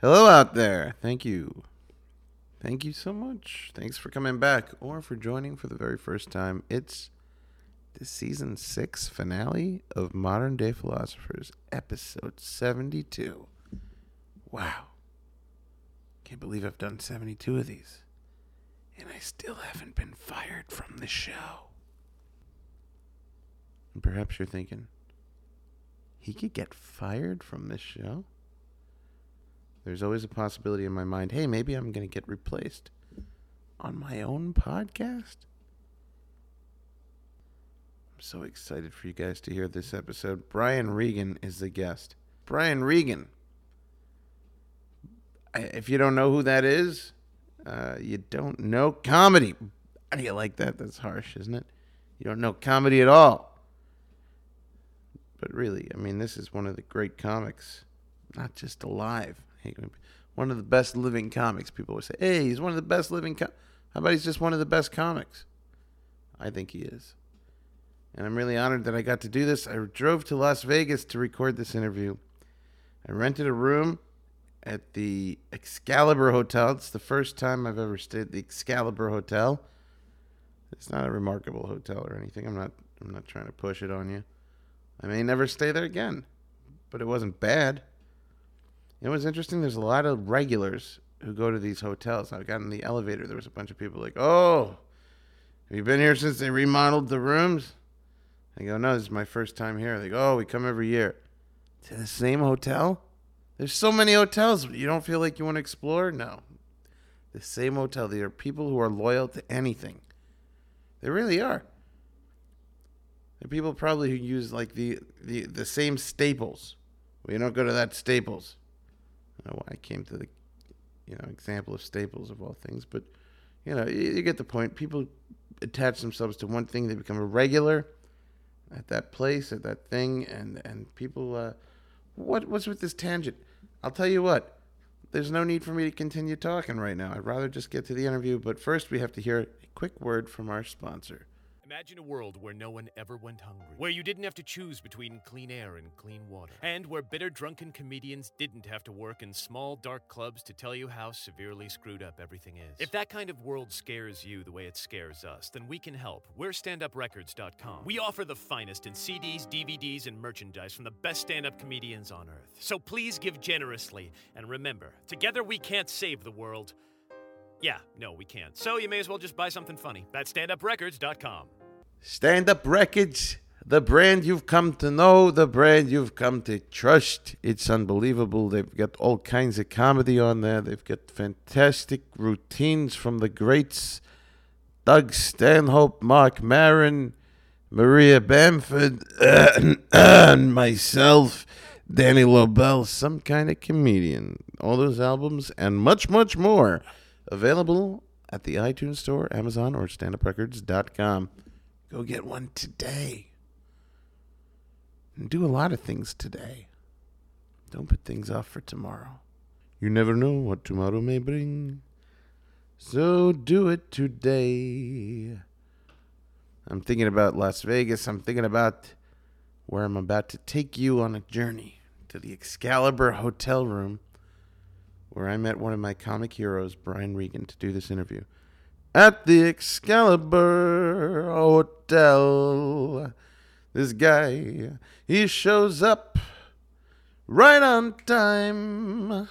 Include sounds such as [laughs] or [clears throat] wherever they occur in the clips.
Hello out there. Thank you. Thank you so much. Thanks for coming back or for joining for the very first time. It's the season six finale of Modern Day Philosophers, episode 72. Wow. Can't believe I've done 72 of these. And I still haven't been fired from the show. And perhaps you're thinking, he could get fired from this show? There's always a possibility in my mind hey, maybe I'm going to get replaced on my own podcast. I'm so excited for you guys to hear this episode. Brian Regan is the guest. Brian Regan. I- If you don't know who that is, uh, you don't know comedy. How do you like that? That's harsh, isn't it? You don't know comedy at all. But really, I mean, this is one of the great comics, not just alive. One of the best living comics. People would say, hey, he's one of the best living com How about he's just one of the best comics? I think he is. And I'm really honored that I got to do this. I drove to Las Vegas to record this interview. I rented a room at the Excalibur Hotel. It's the first time I've ever stayed at the Excalibur Hotel. It's not a remarkable hotel or anything. I'm not I'm not trying to push it on you. I may never stay there again, but it wasn't bad. It was interesting. There's a lot of regulars who go to these hotels. I got in the elevator. There was a bunch of people like, "Oh, have you been here since they remodeled the rooms?" I go, "No, this is my first time here." They go, "Oh, we come every year." To the same hotel? There's so many hotels. You don't feel like you want to explore? No. The same hotel. There are people who are loyal to anything. They really are. There are people probably who use like the, the, the same staples. Well, you don't go to that Staples. I came to the you know example of Staples of all things, but you know you, you get the point. People attach themselves to one thing; they become a regular at that place, at that thing, and and people. Uh, what what's with this tangent? I'll tell you what. There's no need for me to continue talking right now. I'd rather just get to the interview. But first, we have to hear a quick word from our sponsor. Imagine a world where no one ever went hungry, where you didn't have to choose between clean air and clean water, and where bitter, drunken comedians didn't have to work in small, dark clubs to tell you how severely screwed up everything is. If that kind of world scares you the way it scares us, then we can help. We're standuprecords.com. We offer the finest in CDs, DVDs, and merchandise from the best stand up comedians on earth. So please give generously, and remember, together we can't save the world. Yeah, no, we can't. So you may as well just buy something funny. That's standuprecords.com. Stand Up Records, the brand you've come to know, the brand you've come to trust. It's unbelievable. They've got all kinds of comedy on there. They've got fantastic routines from the greats Doug Stanhope, Marc Maron, Maria Bamford, [clears throat] and myself, Danny Lobel, some kind of comedian. All those albums and much, much more available at the iTunes Store, Amazon, or standuprecords.com. Go get one today. And do a lot of things today. Don't put things off for tomorrow. You never know what tomorrow may bring. So do it today. I'm thinking about Las Vegas. I'm thinking about where I'm about to take you on a journey to the Excalibur hotel room where I met one of my comic heroes, Brian Regan, to do this interview at the Excalibur Hotel. This guy, he shows up right on time.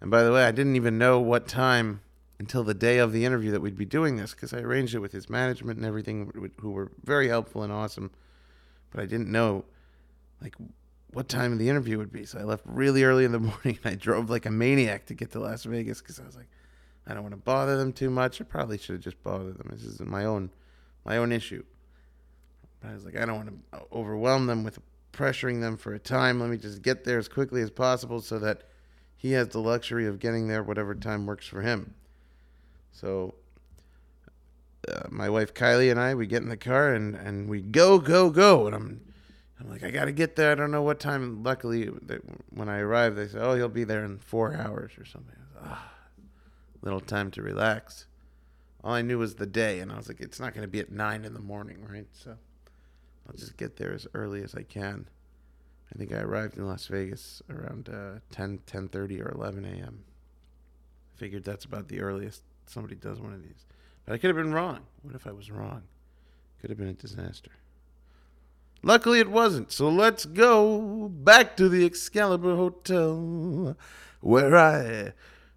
And by the way, I didn't even know what time until the day of the interview that we'd be doing this because I arranged it with his management and everything, who were very helpful and awesome. But I didn't know, like, what time the interview would be. So I left really early in the [laughs] morning and I drove like a maniac to get to Las Vegas because I was like, I don't want to bother them too much. I probably should have just bothered them. This is my own, my own issue. But I was like, I don't want to overwhelm them with pressuring them for a time. Let me just get there as quickly as possible so that he has the luxury of getting there whatever time works for him. So uh, my wife Kylie and I, we get in the car and, and we go, go, go. And I'm, I'm like, I got to get there. I don't know what time. Luckily, they, when I arrived, they said, oh, he'll be there in four hours or something. Was, ah little time to relax. All I knew was the day, and I was like, it's not going to be at nine in the morning, right? So I'll just get there as early as I can. I think I arrived in Las Vegas around uh, 10, 10.30 or 11 a.m. Figured that's about the earliest somebody does one of these. But I could have been wrong. What if I was wrong? Could have been a disaster. Luckily, it wasn't. So let's go back to the Excalibur Hotel, where I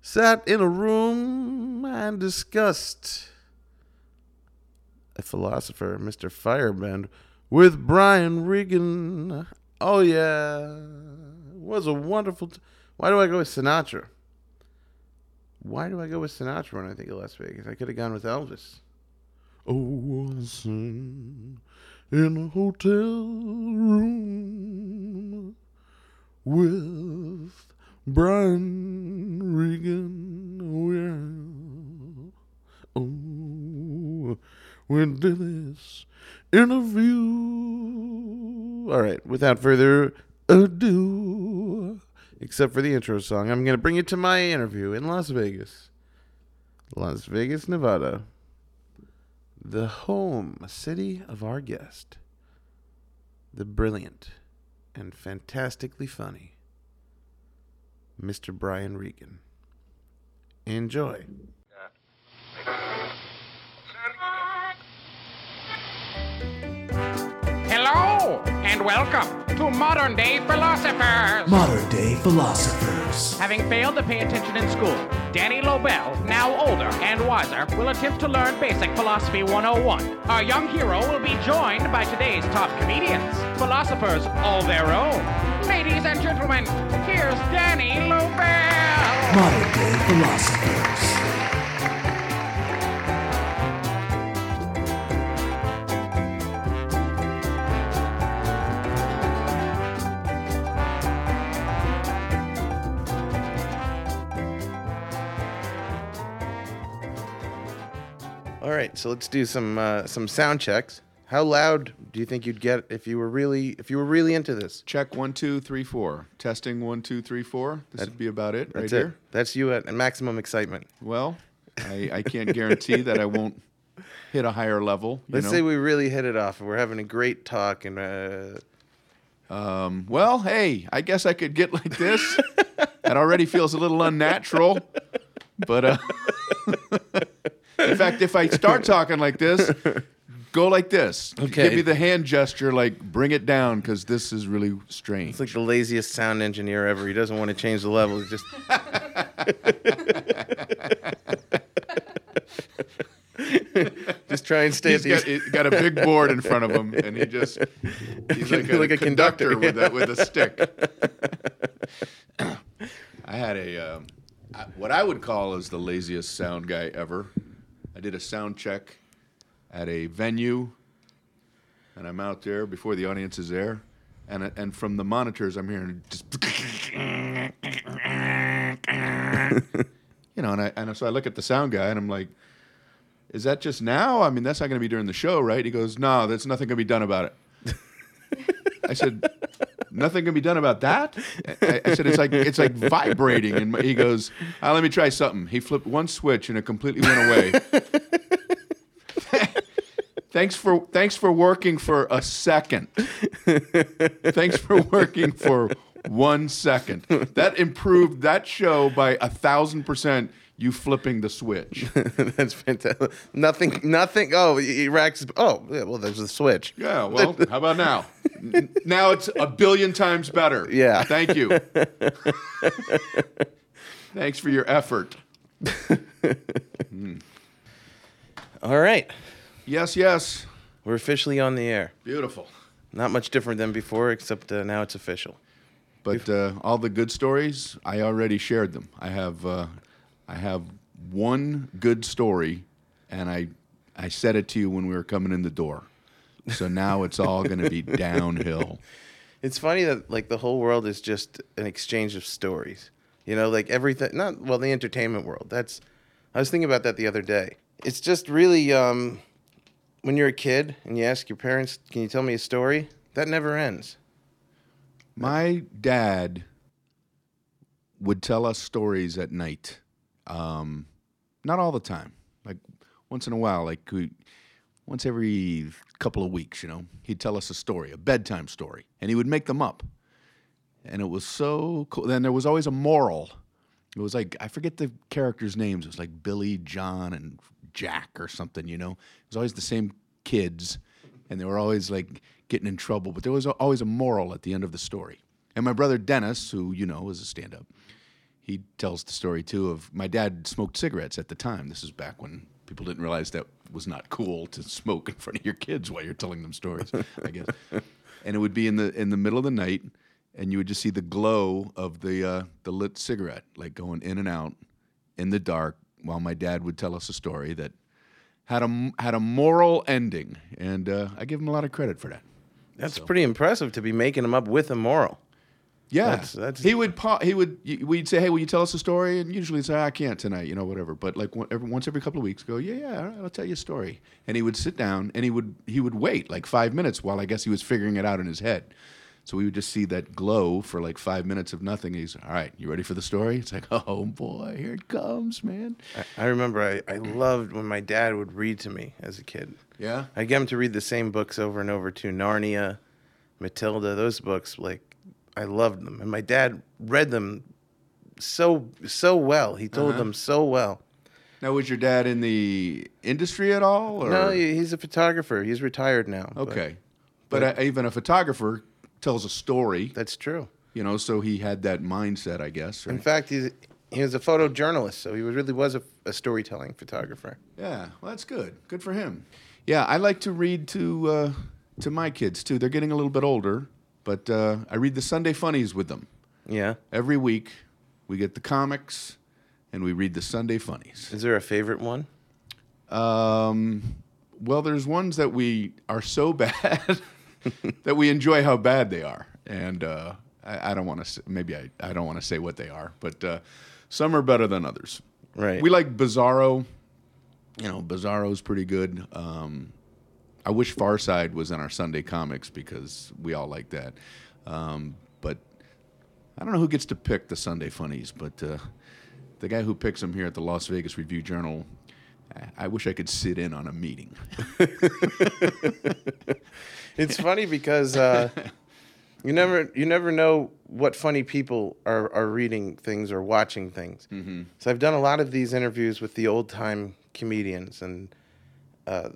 sat in a room and discussed a philosopher, Mr. Feyerabend, with Brian Regan. Oh, yeah. It was a wonderful. T- Why do I go with Sinatra? Why do I go with Sinatra when I think of Las Vegas? I could have gone with Elvis. Oh, sing in a hotel room with Brian Regan. Oh, yeah. Oh, we did this interview. All right, without further ado, except for the intro song, I'm going to bring you to my interview in Las Vegas. Las Vegas, Nevada. The home city of our guest. The brilliant and fantastically funny Mr. Brian Regan. Enjoy. Hello, and welcome to Modern Day Philosophers. Modern day philosophers. Having failed to pay attention in school, Danny Lobel, now older and wiser, will attempt to learn Basic Philosophy 101. Our young hero will be joined by today's top comedians, philosophers all their own. Ladies and gentlemen, here's Danny Lobel. Modern day philosophers. Right, so let's do some uh, some sound checks. How loud do you think you'd get if you were really if you were really into this? Check one, two, three, four. Testing one, two, three, four. This would be about it right That's here. That's you at maximum excitement. Well, I, I can't guarantee that I won't hit a higher level. You Let's know? say we really hit it off and we're having a great talk and uh, um, well, hey, I guess I could get like this. [laughs] that already feels a little unnatural. But uh, in fact, if I start [laughs] talking like this, go like this. Okay. Give me the hand gesture, like bring it down, because this is really strange. it's like the laziest sound engineer ever. He doesn't want to change the level. Just [laughs] just try and stay He's at got, got a big board in front of him, and he just he's like a, Like a conductor, conductor, with a with a stick. [laughs] I had a um, what I would call is the laziest sound guy ever. I did a sound check at a venue, and I'm out there before the audience is there, and and from the monitors I'm hearing just. [laughs] You know, and I and so I look at the sound guy and I'm like, is that just now? I mean, that's not going to be during the show, right? He goes, no, there's nothing going to be done about it. [laughs] I said, nothing can be done about that. I, I said, it's like it's like vibrating, and he goes, ah, let me try something. He flipped one switch and it completely went away. [laughs] thanks for thanks for working for a second. thanks for working for one second. That improved that show by a thousand percent. You flipping the switch. [laughs] That's fantastic. Nothing. Nothing. Oh, he Oh, yeah, well, there's the switch. Yeah, well, how about now? Now it's a billion times better. Yeah. Thank you. [laughs] Thanks for your effort. [laughs] All right, Yes, yes. we're officially on the air. Beautiful. Not much different than before, except uh, now it's official. But uh, all the good stories, I already shared them. I have, uh, I have one good story, and I, I said it to you when we were coming in the door. So now it's all going to be [laughs] downhill. It's funny that like the whole world is just an exchange of stories. You know, like everything. Not well, the entertainment world. That's. I was thinking about that the other day. It's just really um, when you're a kid and you ask your parents, "Can you tell me a story?" That never ends. My dad would tell us stories at night. Um, not all the time. Like once in a while, like we, once every couple of weeks, you know, he'd tell us a story, a bedtime story, and he would make them up. and it was so cool. Then there was always a moral. It was like I forget the characters' names. It was like Billy, John, and Jack or something. You know, it was always the same kids, and they were always like getting in trouble. But there was always a moral at the end of the story. And my brother Dennis, who you know is a stand-up, he tells the story too of my dad smoked cigarettes at the time. This is back when people didn't realize that was not cool to smoke in front of your kids while you're telling them stories. I guess, [laughs] and it would be in the in the middle of the night, and you would just see the glow of the uh, the lit cigarette like going in and out in the dark while my dad would tell us a story that had a had a moral ending, and uh, I give him a lot of credit for that. That's pretty impressive to be making them up with a moral. Yeah, That's- that's- he would pa- he would we'd say, hey, will you tell us a story? And usually say, ah, I can't tonight, you know, whatever. But like one, every, once every couple of weeks, go, yeah, yeah, all right, I'll tell you a story. And he would sit down and he would he would wait like five minutes while I guess he was figuring it out in his head. So we would just see that glow for like five minutes of nothing. He's all right. You ready for the story? It's like, [laughs] oh boy, here it comes, man. I, I remember I, I loved when my dad would read to me as a kid. Yeah. I get him to read the same books over and over too. Narnia, Matilda, those books, like I loved them. And my dad read them so so well. He told them so well. Now, was your dad in the industry at all? Or? No, he's a photographer. He's retired now. but Okay, but, uh, even a photographer tells a story. that's true. You know, so he had that mindset, I guess. In fact, he's he was a photojournalist, so he really was a, a storytelling photographer. Yeah, well, that's good. Good for him. Yeah, I like to read to uh, to my kids too. They're getting a little bit older, but uh, I read the Sunday funnies with them Yeah. every week. We get the comics, and we read the Sunday funnies. Is there a favorite one? Um, well, there's ones that we are so [laughs] bad that we enjoy how bad they are, and uh, I, I don't want to. Maybe I, I don't want to say what they are, but uh, some are better than others. Right. We like Bizarro. You know, Bizarro's pretty good. Um, I wish Far Side was in our Sunday comics because we all like that. Um, but I don't know who gets to pick the Sunday funnies, but uh, the guy who picks them here at the Las Vegas Review Journal, I- I wish I could sit in on a meeting. [laughs] It's funny because uh, you never you never know what funny people are, are reading things or watching things. Mm-hmm. So I've done a lot of these interviews with the old time comedians, and uh,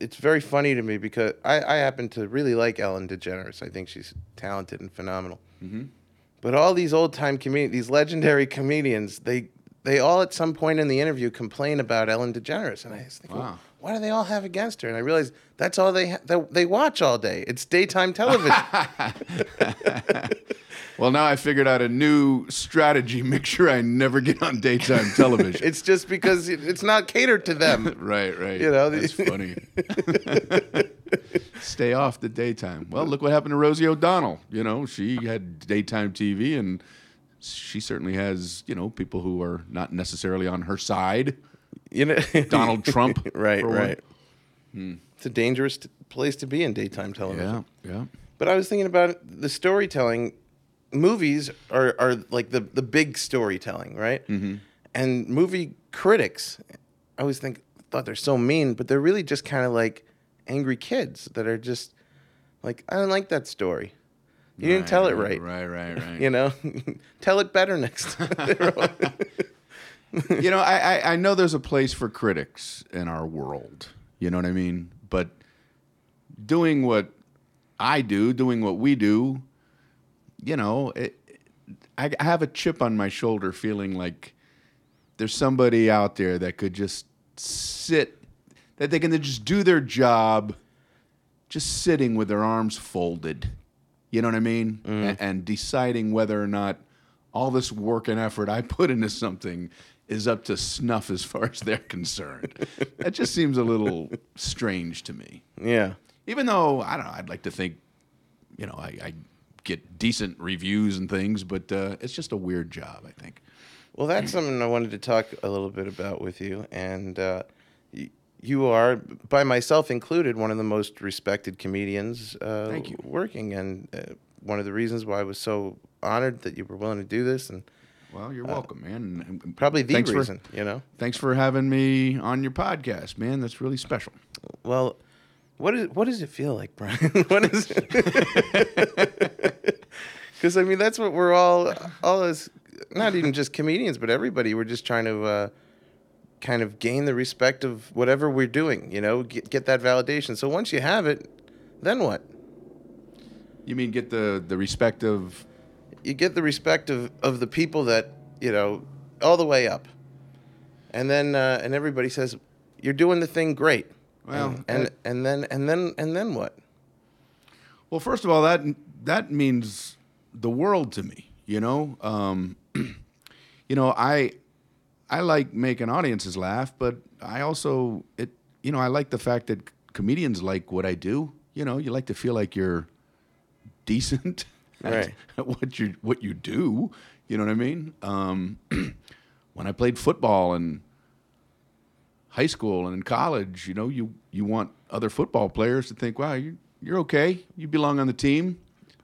it's very funny to me because I, I happen to really like Ellen DeGeneres. I think she's talented and phenomenal. Mm-hmm. But all these old time comedians, these legendary comedians, they they all at some point in the interview complain about Ellen DeGeneres, and I was thinking, Wow. What do they all have against her? And I realized that's all they ha- that they watch all day. It's daytime television. [laughs] [laughs] Well, now I figured out a new strategy. [laughs] Make sure I never get on daytime television. it's just because it's not catered to them. right, right. You know, that's funny. Stay off the daytime. Well, look what happened to Rosie O'Donnell. You know, she had daytime TV, and she certainly has you know people who are not necessarily on her side. You know, [laughs] Donald Trump, [laughs] right, right. It's a dangerous t- place to be in daytime television. Yeah, yeah. But I was thinking about the storytelling. Movies are, are like the, the big storytelling, right? Mm-hmm. And movie critics, I always think thought they're so mean, but they're really just kind of like angry kids that are just like, I don't like that story. You didn't tell it right. Right, right, right. [laughs] You know, tell it better next time. [laughs] you know, I, I, I know there's a place for critics in our world. You know what I mean? But doing what I do, doing what we do, you know, it, I, I have a chip on my shoulder feeling like there's somebody out there that could just sit, that they can just do their job just sitting with their arms folded. You know what I mean? Mm. A- and deciding whether or not all this work and effort I put into something is up to snuff as far as they're concerned. that just seems a little strange to me. yeah. Even though I don't know, I'd like to think, you know, I, I get decent reviews and things, but uh, it's just a weird job. I think. Well, that's something I wanted to talk a little bit about with you. And uh, y- you are, by myself included, one of the most respected comedians uh, Thank you. working. And uh, one of the reasons why I was so honored that you were willing to do this, and Well, you're welcome, man. And- and probably the thanks reason, For, you know? thanks for having me on your podcast, man. That's really special. Well, what is what does it feel like, Brian? [laughs] what is it? [laughs] Because I mean, that's what we're all, all as not even just comedians, but everybody. We're just trying to uh, kind of gain the respect of whatever we're doing. You know, get, get that validation. So once you have it, then what? You mean get the the respect of You get the respect of, of the people that you know all the way up, and then uh, and everybody says you're doing the thing great. Well, and and, and then and then and then what? Well, first of all, that that means the world to me. You know, um, [clears throat] you know, I I like making audiences laugh, but I also it you know I like the fact that comedians like what I do. You know, you like to feel like you're [laughs] decent Right. [laughs] what you what you do. You know what I mean? Um, [clears throat] when I played football in high school and in college, you know, you you want other football players to think, "Wow, you you're okay. You belong on the team."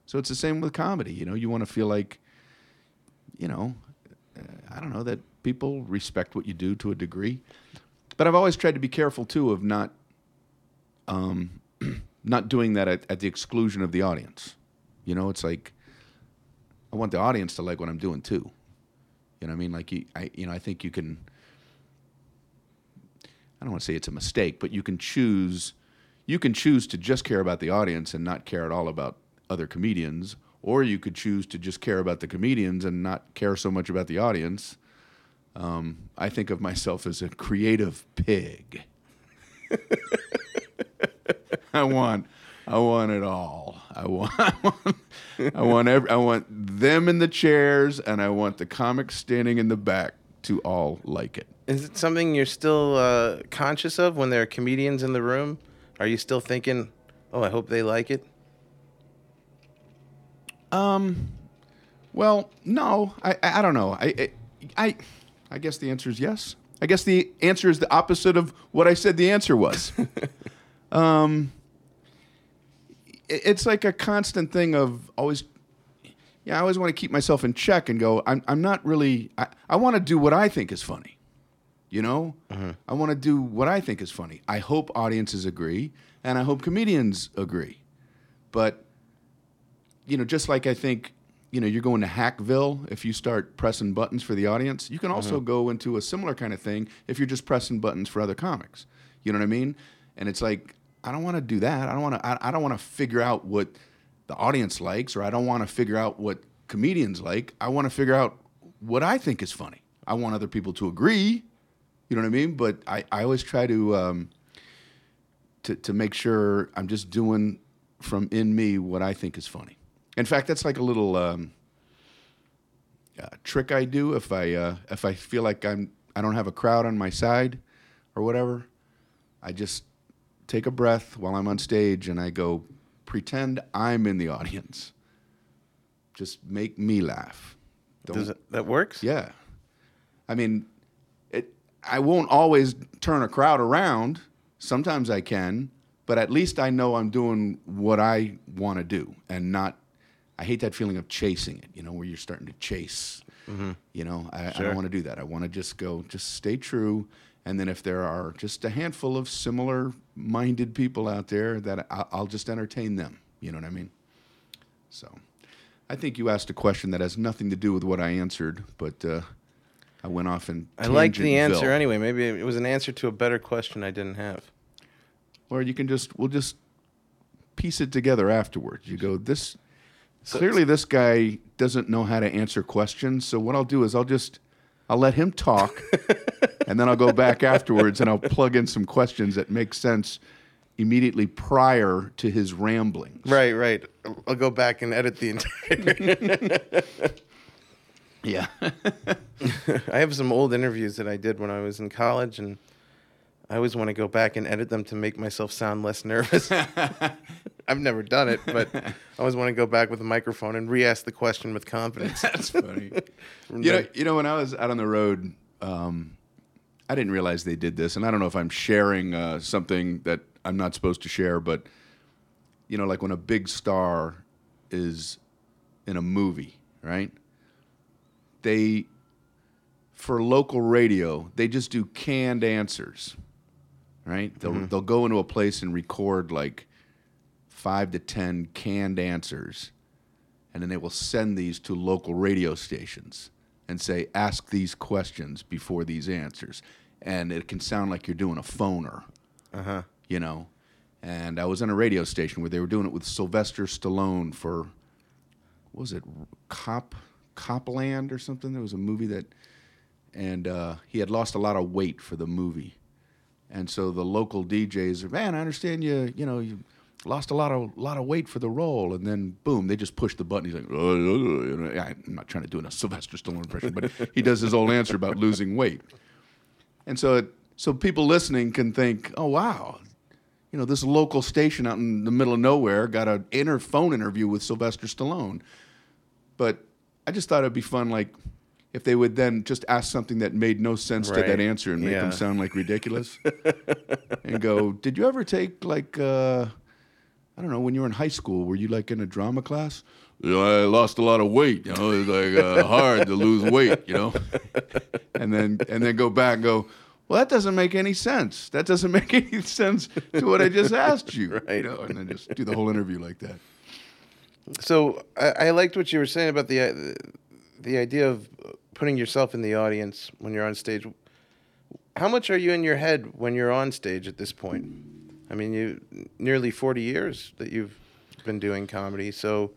So it's the same with comedy. You know, you want to feel like, you know, uh, I don't know that people respect what you do to a degree. But I've always tried to be careful too of not, um, [clears throat] not doing that at, at the exclusion of the audience. You know, it's like I want the audience to like what I'm doing too. You know what I mean? Like you, I, you know, I think you can. I don't want to say it's a mistake, but you can choose. You can choose to just care about the audience and not care at all about other comedians, or you could choose to just care about the comedians and not care so much about the audience. Um, I think of myself as a creative pig. [laughs] I want, I want it all. I want, [laughs] I want, I want, every, I want them in the chairs, and I want the comics standing in the back to all like it. Is it something you're still uh, conscious of when there are comedians in the room? Are you still thinking, "Oh, I hope they like it"? Um, well, no, I, I, I don't know. I, I, I, I guess the answer is yes. I guess the answer is the opposite of what I said the answer was. [laughs] um, it's like a constant thing of always. Yeah, I always want to keep myself in check and go. I'm, I'm not really. I, I want to do what I think is funny. You know, mm-hmm. I want to do what I think is funny. I hope audiences agree, and I hope comedians agree. But you know, just like I think, you know, you're going to Hackville if you start pressing buttons for the audience. You can also mm-hmm. go into a similar kind of thing if you're just pressing buttons for other comics. You know what I mean? And it's like I don't want to do that. I don't want to. I, I don't want to figure out what the audience likes, or I don't want to figure out what comedians like. I want to figure out what I think is funny. I want other people to agree. You know what I mean? But I, I always try to. Um, to, to make sure I'm just doing from in me what I think is funny. In fact, that's like a little um, uh, trick I do if I uh, if I feel like I'm I don't have a crowd on my side or whatever. I just take a breath while I'm on stage and I go pretend I'm in the audience. Just make me laugh. Don't, Does it, that works? yeah. I mean, it. I won't always turn a crowd around. Sometimes I can, but at least I know I'm doing what I want to do and not. I hate that feeling of chasing it. You know, where you're starting to chase. Mm-hmm. You know, I, I don't want to do that. I want to just go, just stay true. And then if there are just a handful of similar-minded people out there, that I'll just entertain them. You know what I mean? So, I think you asked a question that has nothing to do with what I answered, but uh, I went off and I liked the answer anyway. Maybe it was an answer to a better question I didn't have. Or you can just we'll just piece it together afterwards. You go this clearly this guy doesn't know how to answer questions. So what I'll do is I'll just I'll let him talk, [laughs] and then I'll go back afterwards and I'll plug in some questions that make sense immediately prior to his ramblings. Right, right. I'll go back and edit the entire. [laughs] [laughs] Yeah. I have some old interviews that I did when I was in college, and I always want to go back and edit them to make myself sound less nervous. [laughs] I've never done it, but I always want to go back with a microphone and re-ask the question with confidence. [laughs] That's funny. [laughs] you know, you know, when I was out on the road, um, I didn't realize they did this, and I don't know if I'm sharing uh, something that I'm not supposed to share, but you know, like when a big star is in a movie, right? They, for local radio, they just do canned answers, right? They'll they'll go into a place and record like five to ten canned answers and then they will send these to local radio stations and say, ask these questions before these answers. And it can sound like you're doing a phoner, uh-huh. you know. And I was on a radio station where they were doing it with Sylvester Stallone for, what was it, Cop, Copland or something? There was a movie that, and uh, he had lost a lot of weight for the movie. And so the local DJs are, man, I understand you, you know, you lost a lot of lot of weight for the role, and then boom, they just push the button. He's like, I'm not trying to do a Sylvester Stallone impression, but he does his old answer about losing weight. And so, it, so people listening can think, oh wow, you know, this local station out in the middle of nowhere got an inner phone interview with Sylvester Stallone. But I just thought it'd be fun, like if they would then just ask something that made no sense to that answer and make Yeah. them sound like ridiculous, [laughs] and go, did you ever take like, uh, I don't know, when you were in high school, were you like in a drama class? You know, I lost a lot of weight. You know, it's like uh, hard to lose weight. You know, and then and then go back and go. Well, that doesn't make any sense. That doesn't [laughs] make any sense to what I just asked you. [laughs] Right. You know, and then just do the whole interview like that. So I, I liked what you were saying about the uh, the idea of putting yourself in the audience when you're on stage. How much are you in your head when you're on stage at this point? I mean, you nearly 40 years that you've been doing comedy. So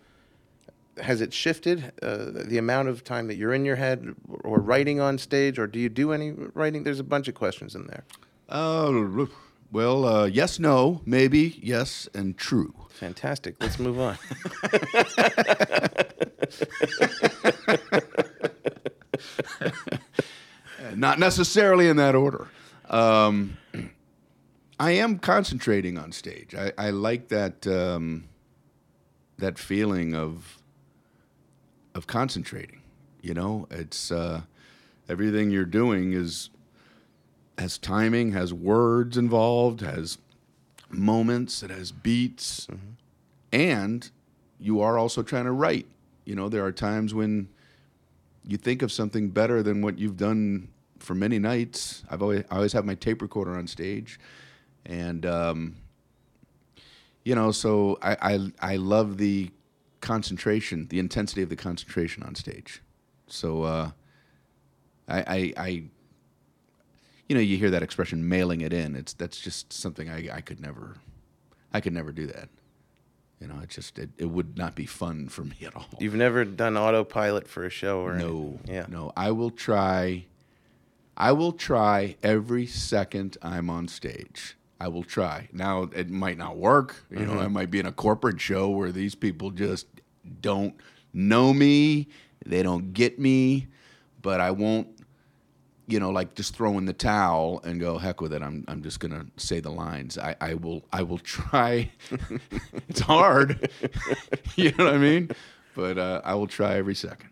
has it shifted uh, the amount of time that you're in your head or writing on stage, or do you do any writing? There's a bunch of questions in there. Uh, well, uh, yes, no, maybe, yes, and true. Fantastic. Let's move on. [laughs] [laughs] [laughs] Not necessarily in that order. Um, I am concentrating on stage. I, I like that um, that feeling of of concentrating. You know, it's uh, everything you're doing is has timing, has words involved, has moments, it has beats, and you are also trying to write. You know, there are times when you think of something better than what you've done for many nights. I've always I always have my tape recorder on stage, and um, you know, so I, I I love the concentration, the intensity of the concentration on stage. So uh, I, I I you know you hear that expression mailing it in. It's that's just something I I could never I could never do that. You know, it just it, it would not be fun for me at all. You've never done autopilot for a show or No, anything? Yeah. no. I will try. I will try every second I'm on stage. I will try. Now it might not work. You Mm-hmm. know, I might be in a corporate show where these people just don't know me. They don't get me. But I won't. You know, like just throw in the towel and go heck with it. I'm I'm just gonna say the lines. I, I will I will try. [laughs] it's hard. [laughs] you know what I mean? But uh, I will try every second.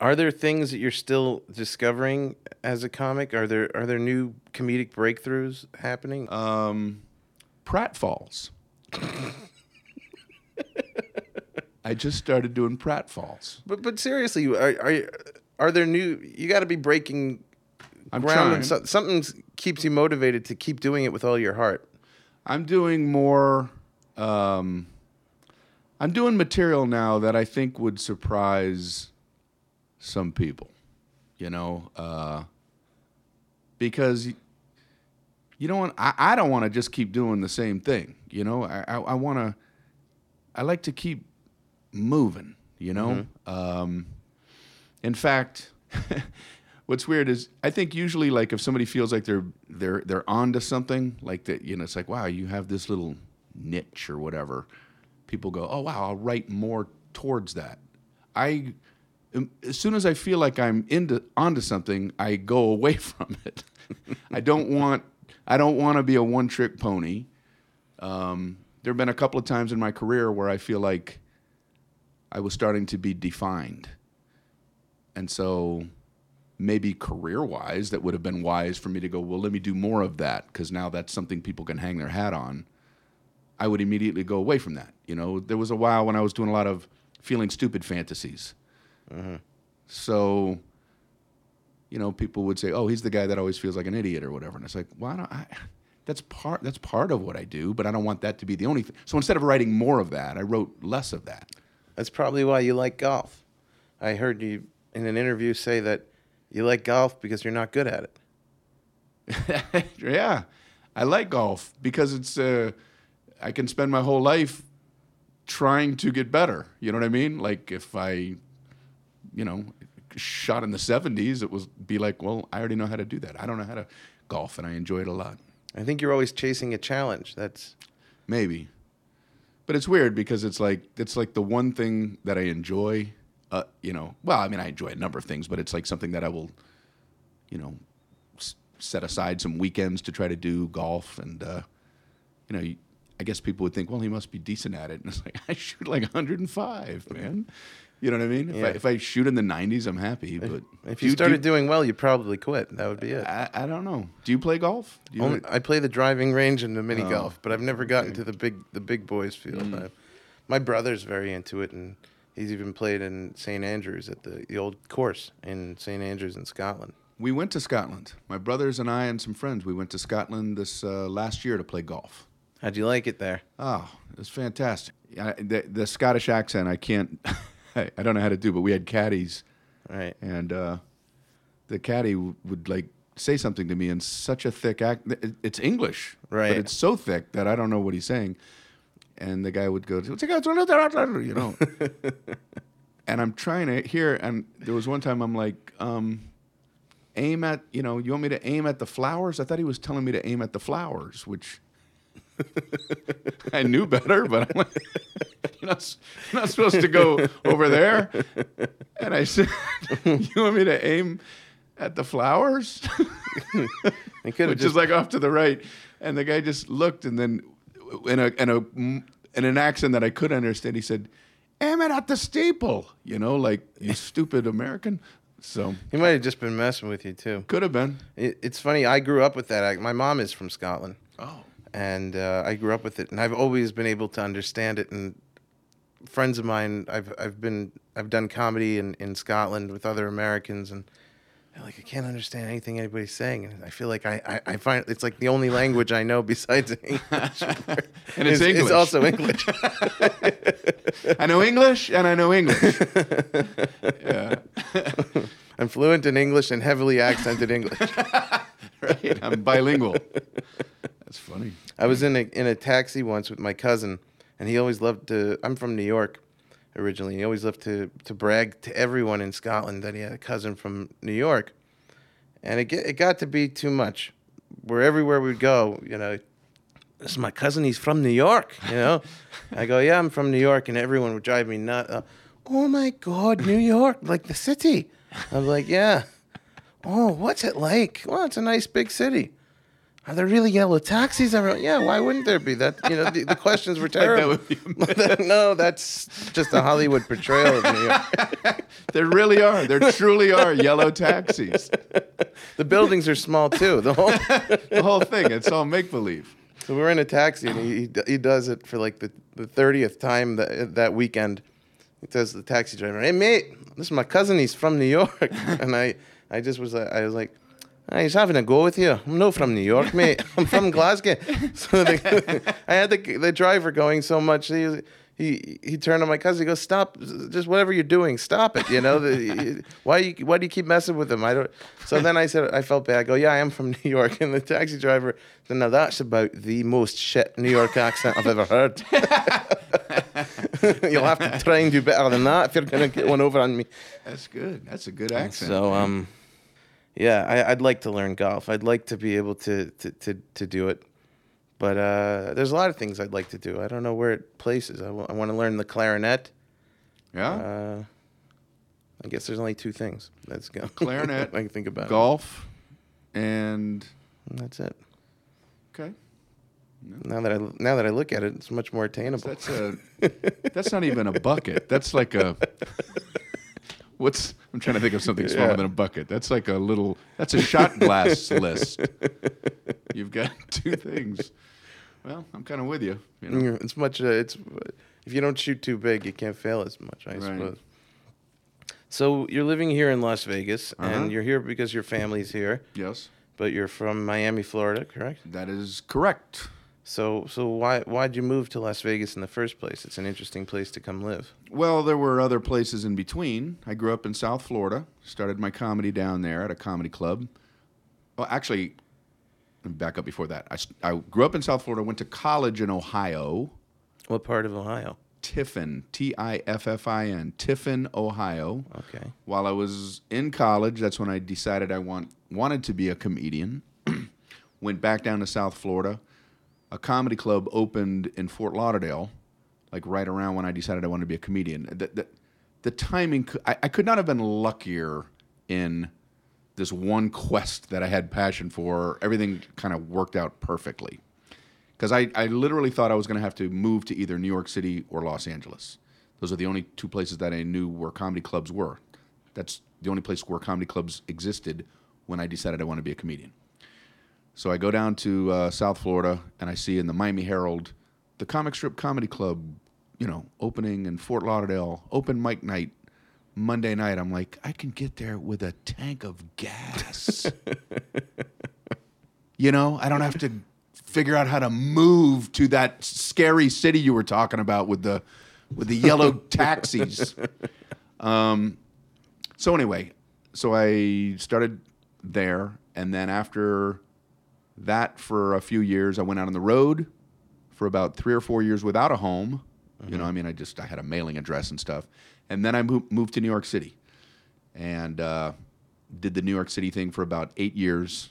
Are there things that you're still discovering as a comic? Are there are there new comedic breakthroughs happening? Um, pratfalls. [laughs] I just started doing pratfalls. but but seriously, are are are there new? You got to be breaking I'm trying. So, something keeps you motivated to keep doing it with all your heart. I'm doing more. Um, I'm doing material now that I think would surprise some people. You know, uh, because you don't want. I, I don't want to just keep doing the same thing. You know, I I, I want to. I like to keep moving. You know. Um, in fact, [laughs] what's weird is I think usually like if somebody feels like they're they're they're onto something, like that, you know, it's like wow, you have this little niche or whatever. People go, oh wow, I'll write more towards that. I um, as soon as I feel like I'm into onto something, I go [laughs] away from it. I don't want I don't want to be a one trick pony. Um, there have been a couple of times in my career where I feel like I was starting to be defined. And so maybe career wise, that would have been wise for me to go, well, let me do more of that because now that's something people can hang their hat on. I would immediately go away from that. You know, there was a while when I was doing a lot of feeling stupid fantasies. Mm-hmm. So, you know, people would say, "Oh, he's the guy that always feels like an idiot" or whatever, and it's like, "Well, don't, I, that's part that's part of what I do, but I don't want that to be the only thing." So instead of writing more of that, I wrote less of that. That's probably why you like golf. I heard you in an interview say that you like golf because you're not good at it. [laughs] yeah, I like golf because it's uh, I can spend my whole life trying to get better. You know what I mean? Like if I, you know, shot in the '70s, it was be like, well, I already know how to do that. I don't know how to golf, and I enjoy it a lot. I think you're always chasing a challenge. That's Maybe, but it's weird because it's like it's like the one thing that I enjoy. Uh, you know, well, I mean, I enjoy a number of things, but it's like something that I will, you know, s- set aside some weekends to try to do golf, and uh, you know, I guess people would think, well, he must be decent at it, and it's like [laughs] I shoot like 105, man. You know what I mean? If, I, if I shoot in the 90s, I'm happy. But if you started do, doing well, you'd probably quit. That would be it. I, I don't know. Do you play golf? Do you Only, I play the driving range and the mini Oh, golf, but I've never gotten to the big the big boys field. Mm. I- my brother's very into it, and he's even played in St Andrews at the, the old course in St Andrews in Scotland. We went to Scotland. My brothers and I and some friends. We went to Scotland this uh, last year to play golf. How'd you like it there? Oh, it was fantastic. I, the, the Scottish accent, I can't, [laughs] I, I don't know how to do, but we had caddies, Right. and uh, the caddy w- would like say something to me in such a thick act. It's English, Right. But it's so thick that I don't know what he's saying. And the guy would go, you know, [laughs] and I'm trying to hear. And there was one time I'm like, um, aim at, you know, you want me to aim at the flowers? I thought he was telling me to aim at the flowers, which [laughs] I knew better, but I'm like, [laughs] you're not, you're not supposed to go over there. And I said, you want me to aim at the flowers? It could have Which just is like off to the right. And the guy just looked and then in a, in a, in an accent that I could understand, he said, "Am it at the steeple, you know, like you stupid American. So he might have just been messing with you too. could have been. It, it's funny. I grew up with that. My mom is from Scotland. Oh. and uh, I grew up with it, and I've always been able to understand it. And friends of mine, I've I've been I've done comedy in, in Scotland with other Americans, and they're like, I can't understand anything anybody's saying, and I feel like I, I, I find it's like the only language I know besides [laughs] English. [laughs] And it's is- English. It's also English. [laughs] I know English and I know English. yeah. I'm fluent in English and heavily accented English. Right. I'm bilingual. That's funny. I was in a in a taxi once with my cousin, and he always loved to. I'm from New York, originally. He always loved to to brag to everyone in Scotland that he had a cousin from New York, and it get, it got to be too much. Where everywhere we would go, you know, this is my cousin. He's from New York. You know, [laughs] I go, yeah, I'm from New York, and everyone would drive me nuts. Uh, oh my God, New York, like the city. I'm like, yeah. Oh, what's it like? Well, it's a nice big city. Are there really yellow taxis everywhere? Yeah, why wouldn't there be? That you know, the, the questions were [laughs] terrible. be [laughs] no, that's just a Hollywood portrayal of New York. [laughs] There really are. There truly are yellow taxis. The buildings are small too. The whole The whole thing. It's all make believe. so we're in a taxi and he, he does it for like the the thirtieth time that that weekend. He tells the taxi driver, "Hey mate, this is my cousin. He's from New York." and I I just was I was like. "Ah, he's having a go with you. I'm not from New York, mate. [laughs] I'm from Glasgow. [laughs] So the, [laughs] I had the the driver going so much. He he he turned to my cousin. He goes, "Stop! Just whatever you're doing, stop it." You know, the, why you why do you keep messing with him? I don't. So then I said, I felt bad. I go, "Yeah, I am from New York." And the taxi driver said, "Now that's about the most shit New York accent I've ever heard." You'll have to try and do better than that if you're gonna get one over on me. That's good. That's a good accent. So man. Yeah, I, I'd like to learn golf. I'd like to be able to to to, to do it, but uh, there's a lot of things I'd like to do. I don't know where it places. I want to learn the clarinet. yeah. Uh, I guess there's only two things. That's go Clarinet, [laughs] I can think about. it. Golf and That's it. okay. Now that I now that I look at it, it's much more attainable. That's a [laughs] that's not even a bucket. That's like a what's I'm trying to think of something smaller Yeah. than a bucket. That's like a little that's a shot glass [laughs] list. You've got [laughs] two things. Well, I'm kind of with you. you know. It's much. Uh, it's if you don't shoot too big, you can't fail as much. I Right. suppose. So you're living here in Las Vegas, Uh-huh. and you're here because your family's here, Yes, but you're from Miami, Florida, correct? that is correct. So so why why'd you move to Las Vegas in the first place? It's an interesting place to come live. Well, there were other places in between. I grew up in South Florida. Started my comedy down there at a comedy club. Well, actually, back up before that. I, I grew up in South Florida. Went to college in Ohio. What part of Ohio? Tiffin, T I F F I N, Tiffin, Ohio. Okay. While I was in college, that's when I decided I want wanted to be a comedian. [clears throat] Went back down to South Florida. A comedy club opened in Fort Lauderdale, like right around when I decided I wanted to be a comedian. The, the, the timing, I, I could not have been luckier in this one quest that I had passion for. Everything kind of worked out perfectly because I, I literally thought I was going to have to move to either New York City or Los Angeles. Those are the only two places that I knew where comedy clubs were. That's the only place where comedy clubs existed when I decided I want to be a comedian. So I go down to uh, South Florida and I see in the Miami Herald the Comic Strip Comedy Club, you know, opening in Fort Lauderdale, open mic night, Monday night. I'm like, I can get there with a tank of gas. [laughs] You know, I don't have to figure out how to move to that scary city you were talking about with the with the yellow [laughs] taxis. Um, so anyway, so I started there, and then after that, for a few years, I went out on the road for about three or four years without a home. You know, I mean, I just I had a mailing address and stuff, and then I moved, moved to New York City, and uh, did the New York City thing for about eight years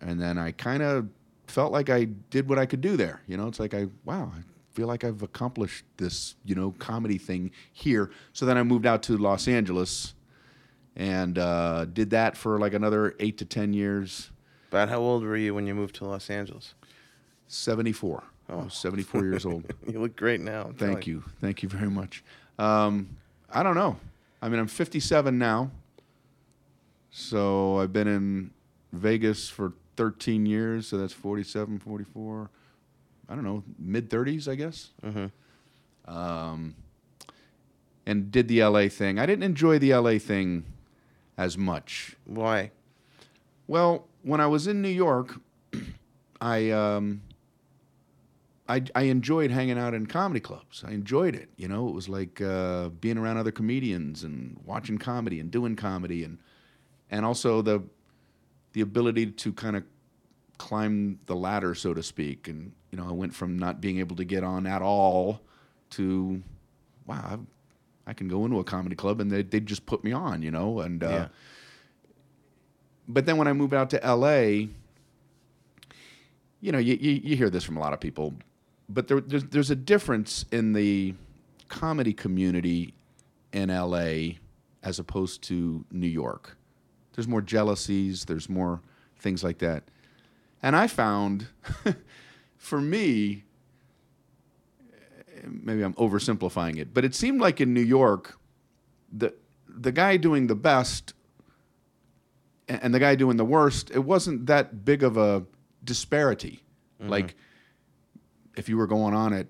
and then I kind of felt like I did what I could do there. You know, it's like I wow, I feel like I've accomplished this you know comedy thing here. So then I moved out to Los Angeles and uh, did that for like another eight to ten years. About how old were you when you moved to Los Angeles? Seventy four. I was seventy four years old. [laughs] You look great now. I'm Thank you, thank you very much. Um, I don't know. I mean, I'm 57 now, so I've been in Vegas for 13 years. So that's 47, 44. I don't know, mid 30s, I guess. Mm-hmm. Um, and did the LA thing. I didn't enjoy the LA thing as much. Why? Well, when I was in New York, I um, I, I enjoyed hanging out in comedy clubs. I enjoyed it. You know, it was like uh, being around other comedians and watching comedy and doing comedy and and also the the ability to kind of climb the ladder, so to speak. And you know, I went from not being able to get on at all to wow, I've, I can go into a comedy club and they they just put me on. You know, and uh, Yeah. But then when I moved out to LA, you know, you, you, you hear this from a lot of people, but there, there's, there's a difference in the comedy community in LA as opposed to New York. There's more jealousies, there's more things like that. And I found, [laughs] for me, maybe I'm oversimplifying it, but it seemed like in New York, the the guy doing the best and the guy doing the worst, it wasn't that big of a disparity. Mm-hmm. Like if you were going on at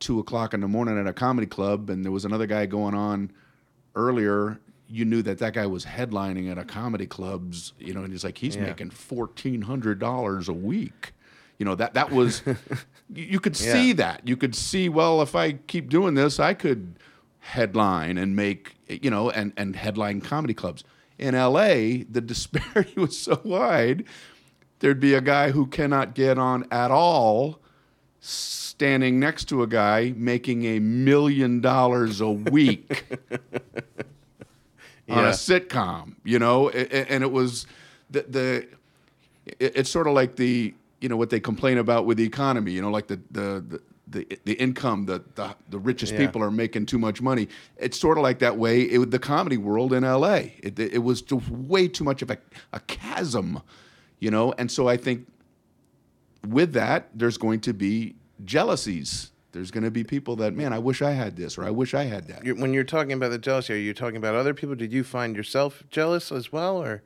two o'clock in the morning at a comedy club and there was another guy going on earlier, you knew that that guy was headlining at a comedy club's, you know, and he's like, he's Yeah. making fourteen hundred dollars a week. You know, that that was [laughs] you, you could Yeah. see that. You could see, well, if I keep doing this, I could headline and make you know and and headline comedy clubs. In LA, the disparity [laughs] was so wide. There'd be a guy who cannot get on at all standing next to a guy making a million dollars a week [laughs] on Yeah. a sitcom, you know, and it was the the it's sort of like the you know what they complain about with the economy, you know, like the the the the, the income the, the the richest Yeah. people are making too much money. It's sort of like that way it, the comedy world in L.A. It, it was just way too much of a, a chasm, you know, and so I think with that there's going to be jealousies. There's going to be people that man, I wish I had this or I wish I had that. You're, when you're talking about the jealousy, are you talking about other people? Did you find yourself jealous as well, or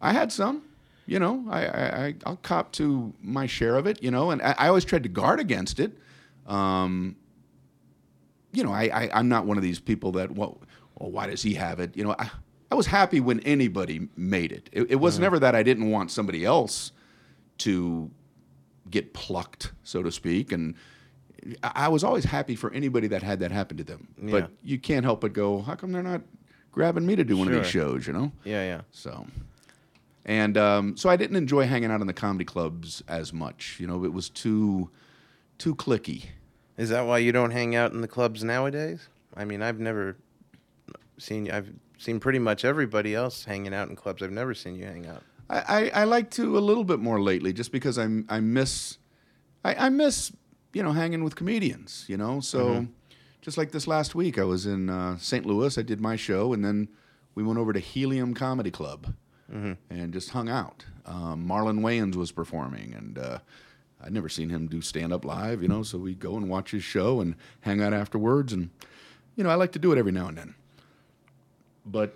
I had some, you know, I, I, I I'll cop to my share of it, you know, and I, I always tried to guard against it. Um, you know, I, I I'm not one of these people that well, well why does he have it? You know, I, I was happy when anybody made it. It, it was never that I didn't want somebody else to get plucked, so to speak. And I I was always happy for anybody that had that happen to them. Yeah. But you can't help but go, how come they're not grabbing me to do one of these shows? You know. Yeah, yeah. So, and um, so I didn't enjoy hanging out in the comedy clubs as much. You know, it was too too cliquey. Is that why you don't hang out in the clubs nowadays? I mean, I've never seen I've seen pretty much everybody else hanging out in clubs. I've never seen you hang out. I, I, I like to a little bit more lately, just because I'm I miss I, I miss you know hanging with comedians. You know, so just like this last week, I was in uh, St. Louis. I did my show, and then we went over to Helium Comedy Club and just hung out. Um, Marlon Wayans was performing, and uh, I'd never seen him do stand up live. You know, so we'd go and watch his show and hang out afterwards, and you know I like to do it every now and then. But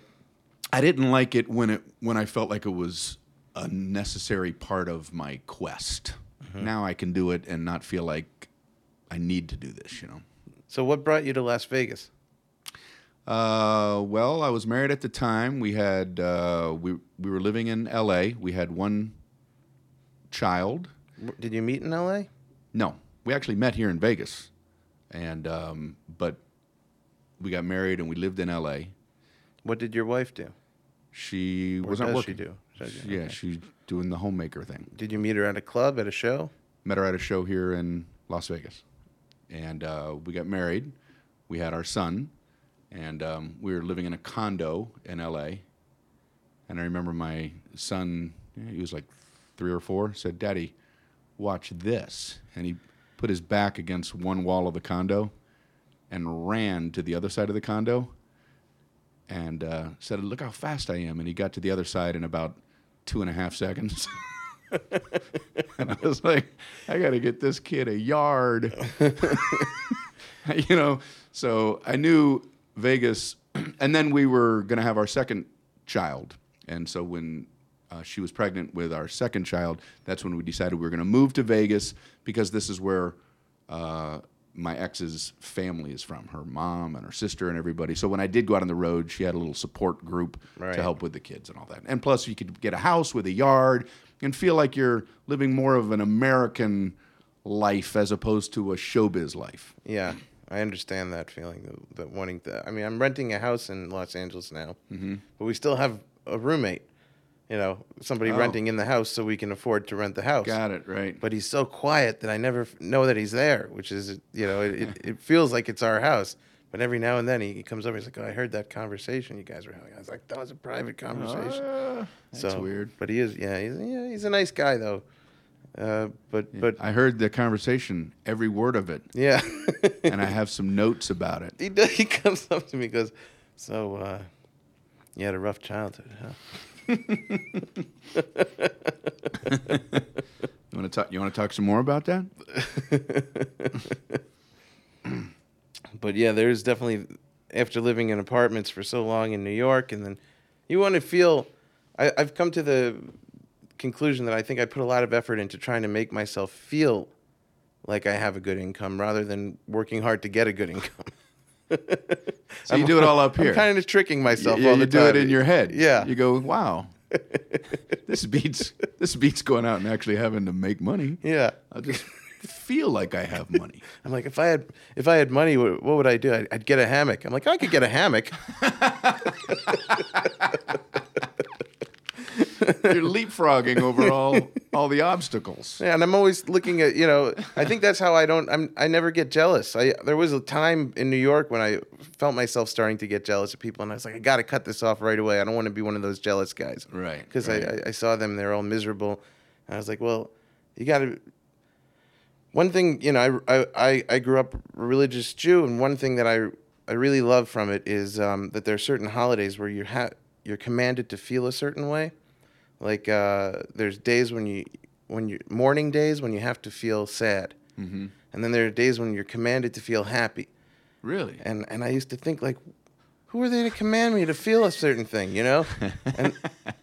I didn't like it when it when I felt like it was a necessary part of my quest. Now I can do it and not feel like I need to do this, you know. So what brought you to Las Vegas? Uh, well, I was married at the time. We had uh, we we were living in L.A. We had one child. Did you meet in L.A.? No, we actually met here in Vegas, and um, but we got married and we lived in L.A. What did your wife do? She Or wasn't does working. she do? Does she? Yeah, Okay. she's doing the homemaker thing. Did you meet her at a club at a show? met her at a show here in Las Vegas, and uh, we got married. We had our son, and um, we were living in a condo in L.A. And I remember my son, he was like three or four, said, "Daddy, watch this," and he put his back against one wall of the condo, and ran to the other side of the condo, and uh, said, "Look how fast I am!" And he got to the other side in about two and a half seconds. [laughs] and I was like, I got to get this kid a yard. [laughs] you know, so I knew Vegas, [clears throat] and then we were going to have our second child. And so when uh, she was pregnant with our second child, that's when we decided we were going to move to Vegas because this is where uh, my ex's family is from her mom and her sister and everybody. So when I did go out on the road, she had a little support group Right. to help with the kids and all that. And plus, you could get a house with a yard and feel like you're living more of an American life as opposed to a showbiz life. Yeah, I understand that feeling. That, wanting to. I mean, I'm renting a house in Los Angeles now, Mm-hmm. but we still have a roommate. You know, somebody Oh. renting in the house so we can afford to rent the house. Got it, right. But he's so quiet that I never f- know that he's there, which is, you know, it, it, it feels like it's our house. But every now and then he, he comes over. He's like, "Oh, I heard that conversation you guys were having." I was like, "That was a private conversation." Ah, that's so weird. But he is, yeah, he's yeah, he's a nice guy though. Uh, but but I heard the conversation, every word of it, yeah, [laughs] and I have some notes about it. he does, he comes up to me and goes, "So uh, you had a rough childhood, huh?" [laughs] You want to talk? You want to talk some more about that? [laughs] but yeah, there's definitely after living in apartments for so long in New York, and then you want to feel. I, I've come to the conclusion that I think I put a lot of effort into trying to make myself feel like I have a good income rather than working hard to get a good income. [laughs] So you do it all up here. I'm kind of tricking myself yeah, you do time. it in your head. Yeah. You go, wow. [laughs] this beats this beats going out and actually having to make money. Yeah. I just feel like I have money. [laughs] I'm like, if I had if I had money, what, what would I do? I'd, I'd get a hammock. I'm like, I could get a hammock. [laughs] [laughs] You're leapfrogging over all all the obstacles. Yeah, and I'm always looking at you know. I think that's how I don't. I'm. I never get jealous. I there was a time in New York when I felt myself starting to get jealous of people, and I was like, I got to cut this off right away. I don't want to be one of those jealous guys. Right, Because right. I, I I saw them. They're all miserable, and I was like, well, you got to. One thing, you know, I, I, I grew up a religious Jew, and one thing that I, I really love from it is um, that there are certain holidays where you ha- you're commanded to feel a certain way. Like uh, there's days when you when you mourning days when you have to feel sad, mm-hmm. and then there are days when you're commanded to feel happy. Really? And and I used to think like, who are they to command me to feel a certain thing, you know? [laughs] And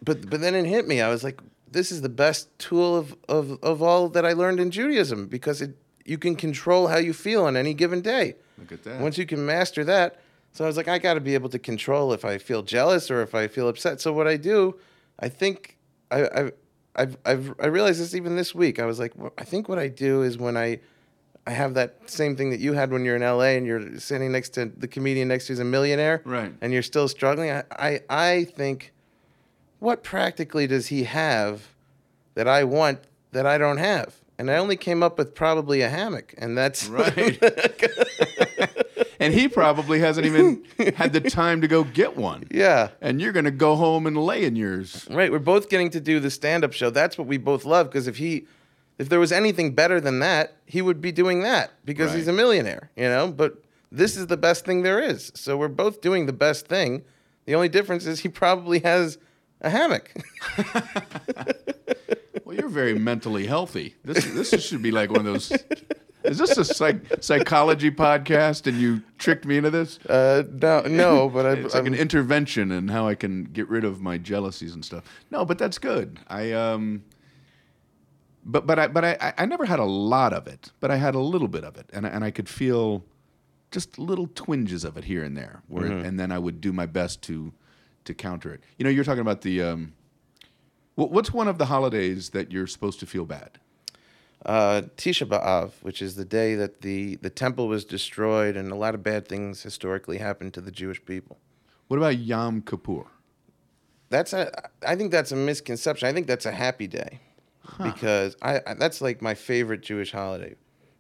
but but then it hit me. I was like, this is the best tool of of of all that I learned in Judaism because it you can control how you feel on any given day. Look at that. Once you can master that, so I was like, I got to be able to control if I feel jealous or if I feel upset. So what I do, I think I I, I've, I've I realized this even this week. I was like, well, I think what I do is when I I have that same thing that you had when you're in LA and you're sitting next to the comedian next to you's a millionaire, Right. And you're still struggling. I, I I think, what practically does he have that I want that I don't have? And I only came up with probably a hammock, and that's Right. [laughs] [laughs] and he probably hasn't even had the time to go get one. [laughs] yeah. And you're going to go home and lay in yours. Right, we're both getting to do the stand-up show. That's what we both love because if he if there was anything better than that, he would be doing that because he's a millionaire, you know? But this is the best thing there is. So we're both doing the best thing. The only difference is he probably has a hammock. [laughs] Well, you're very mentally healthy. This this should be like one of those. [laughs] Is this a psych, psychology podcast and you tricked me into this? Uh, no, no, [laughs] but I, It's like I'm, an intervention in how I can get rid of my jealousies and stuff. No, but that's good. I um, but but I but I I- never had a lot of it, but I had a little bit of it, and I- and I could feel just little twinges of it here and there, where and then I would do my best to to counter it. You know, you're talking about the um, what's one of the holidays that you're supposed to feel bad? Uh, Tisha B'av, which is the day that the, the temple was destroyed and a lot of bad things historically happened to the Jewish people. What about Yom Kippur? that's a I think that's a misconception. I think that's a happy day because I, I that's like my favorite Jewish holiday,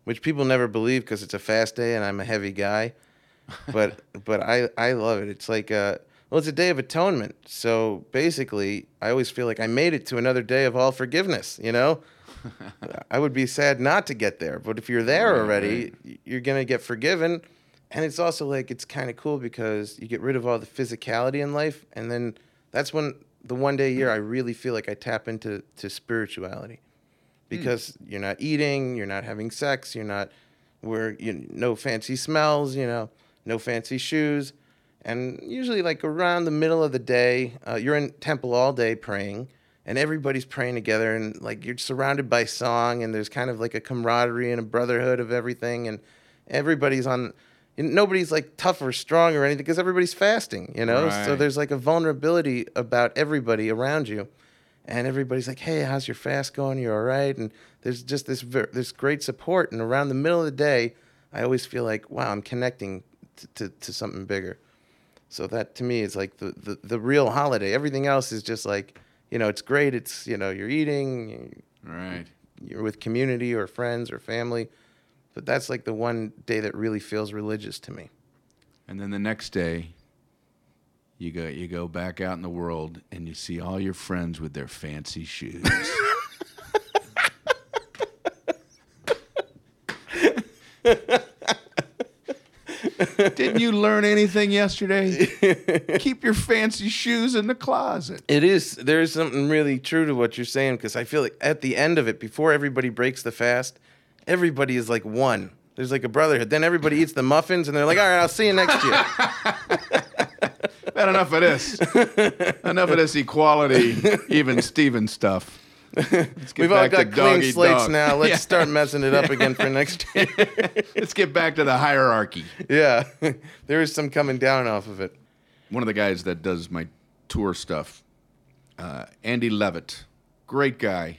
which people never believe because it's a fast day and I'm a heavy guy, [laughs] but but I I love it. It's like a well, it's a day of atonement. So basically, I always feel like I made it to another day of all forgiveness. You know. I would be sad not to get there, but if you're there already, you're gonna get forgiven. And it's also like it's kind of cool because you get rid of all the physicality in life, and then that's when the one day a year I really feel like I tap into to spirituality, because you're not eating, you're not having sex, you're not where you no fancy smells, you know, no fancy shoes, and usually like around the middle of the day, uh, you're in temple all day praying, and everybody's praying together, and like you're surrounded by song, and there's kind of like a camaraderie and a brotherhood of everything, and everybody's on. and Nobody's like tough or strong or anything because everybody's fasting, you know. So there's like a vulnerability about everybody around you, and everybody's like, "Hey, how's your fast going? you're all right?" And there's just this ver- this great support. And around the middle of the day, I always feel like, "Wow, I'm connecting to, to, to something bigger." So that to me is like the, the the real holiday. Everything else is just like, you know, it's great. It's you know, you're eating, Right. you're with community or friends or family, but that's like the one day that really feels religious to me. And then the next day, you go you go back out in the world and you see all your friends with their fancy shoes. [laughs] [laughs] [laughs] Didn't you learn anything yesterday? [laughs] Keep your fancy shoes in the closet. It is. There is something really true to what you're saying because I feel like at the end of it, before everybody breaks the fast, everybody is like one. There's like a brotherhood. Then everybody eats the muffins and they're like, "All right, I'll see you next year." [laughs] Enough of this. [laughs] enough of this equality, even Steven stuff. We've all got clean slates dog. now. Let's Yeah. start messing it up again for next [laughs] year. Let's get back to the hierarchy. yeah, [laughs] there is some coming down off of it. one of the guys that does my tour stuff, uh, Andy Levitt, great guy.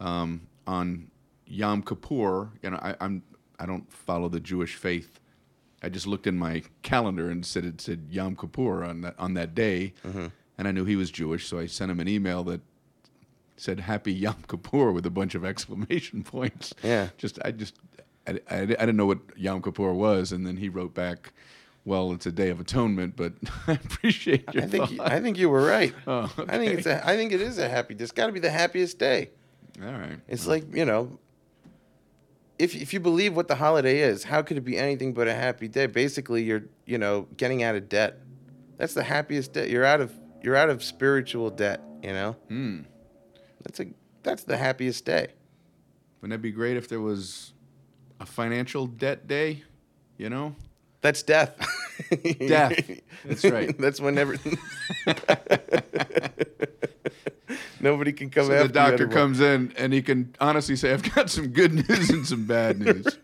Um, on Yom Kippur, you know, I, I'm I don't follow the Jewish faith. I just looked in my calendar and said it said Yom Kippur on that on that day, and I knew he was Jewish, so I sent him an email that said Happy Yom Kippur with a bunch of exclamation [laughs] points. Yeah. just I just I, I, I didn't know what Yom Kippur was, and then he wrote back, "Well, it's a day of atonement, but [laughs] I appreciate your I think thought." I think you were right. [laughs] Oh, I think it's a, I think it is a happy. It's got to be the happiest day. All right. It's like you know, if if you believe what the holiday is, how could it be anything but a happy day? Basically, you're you know getting out of debt. That's the happiest day. You're out of you're out of spiritual debt. You know. Hmm. That's a that's the happiest day. Wouldn't that be great if there was a financial debt day? You know, That's death. Death. That's right. [laughs] that's when never. [laughs] Nobody can come so after the doctor comes in and he can honestly say, "I've got some good news and some bad news." [laughs]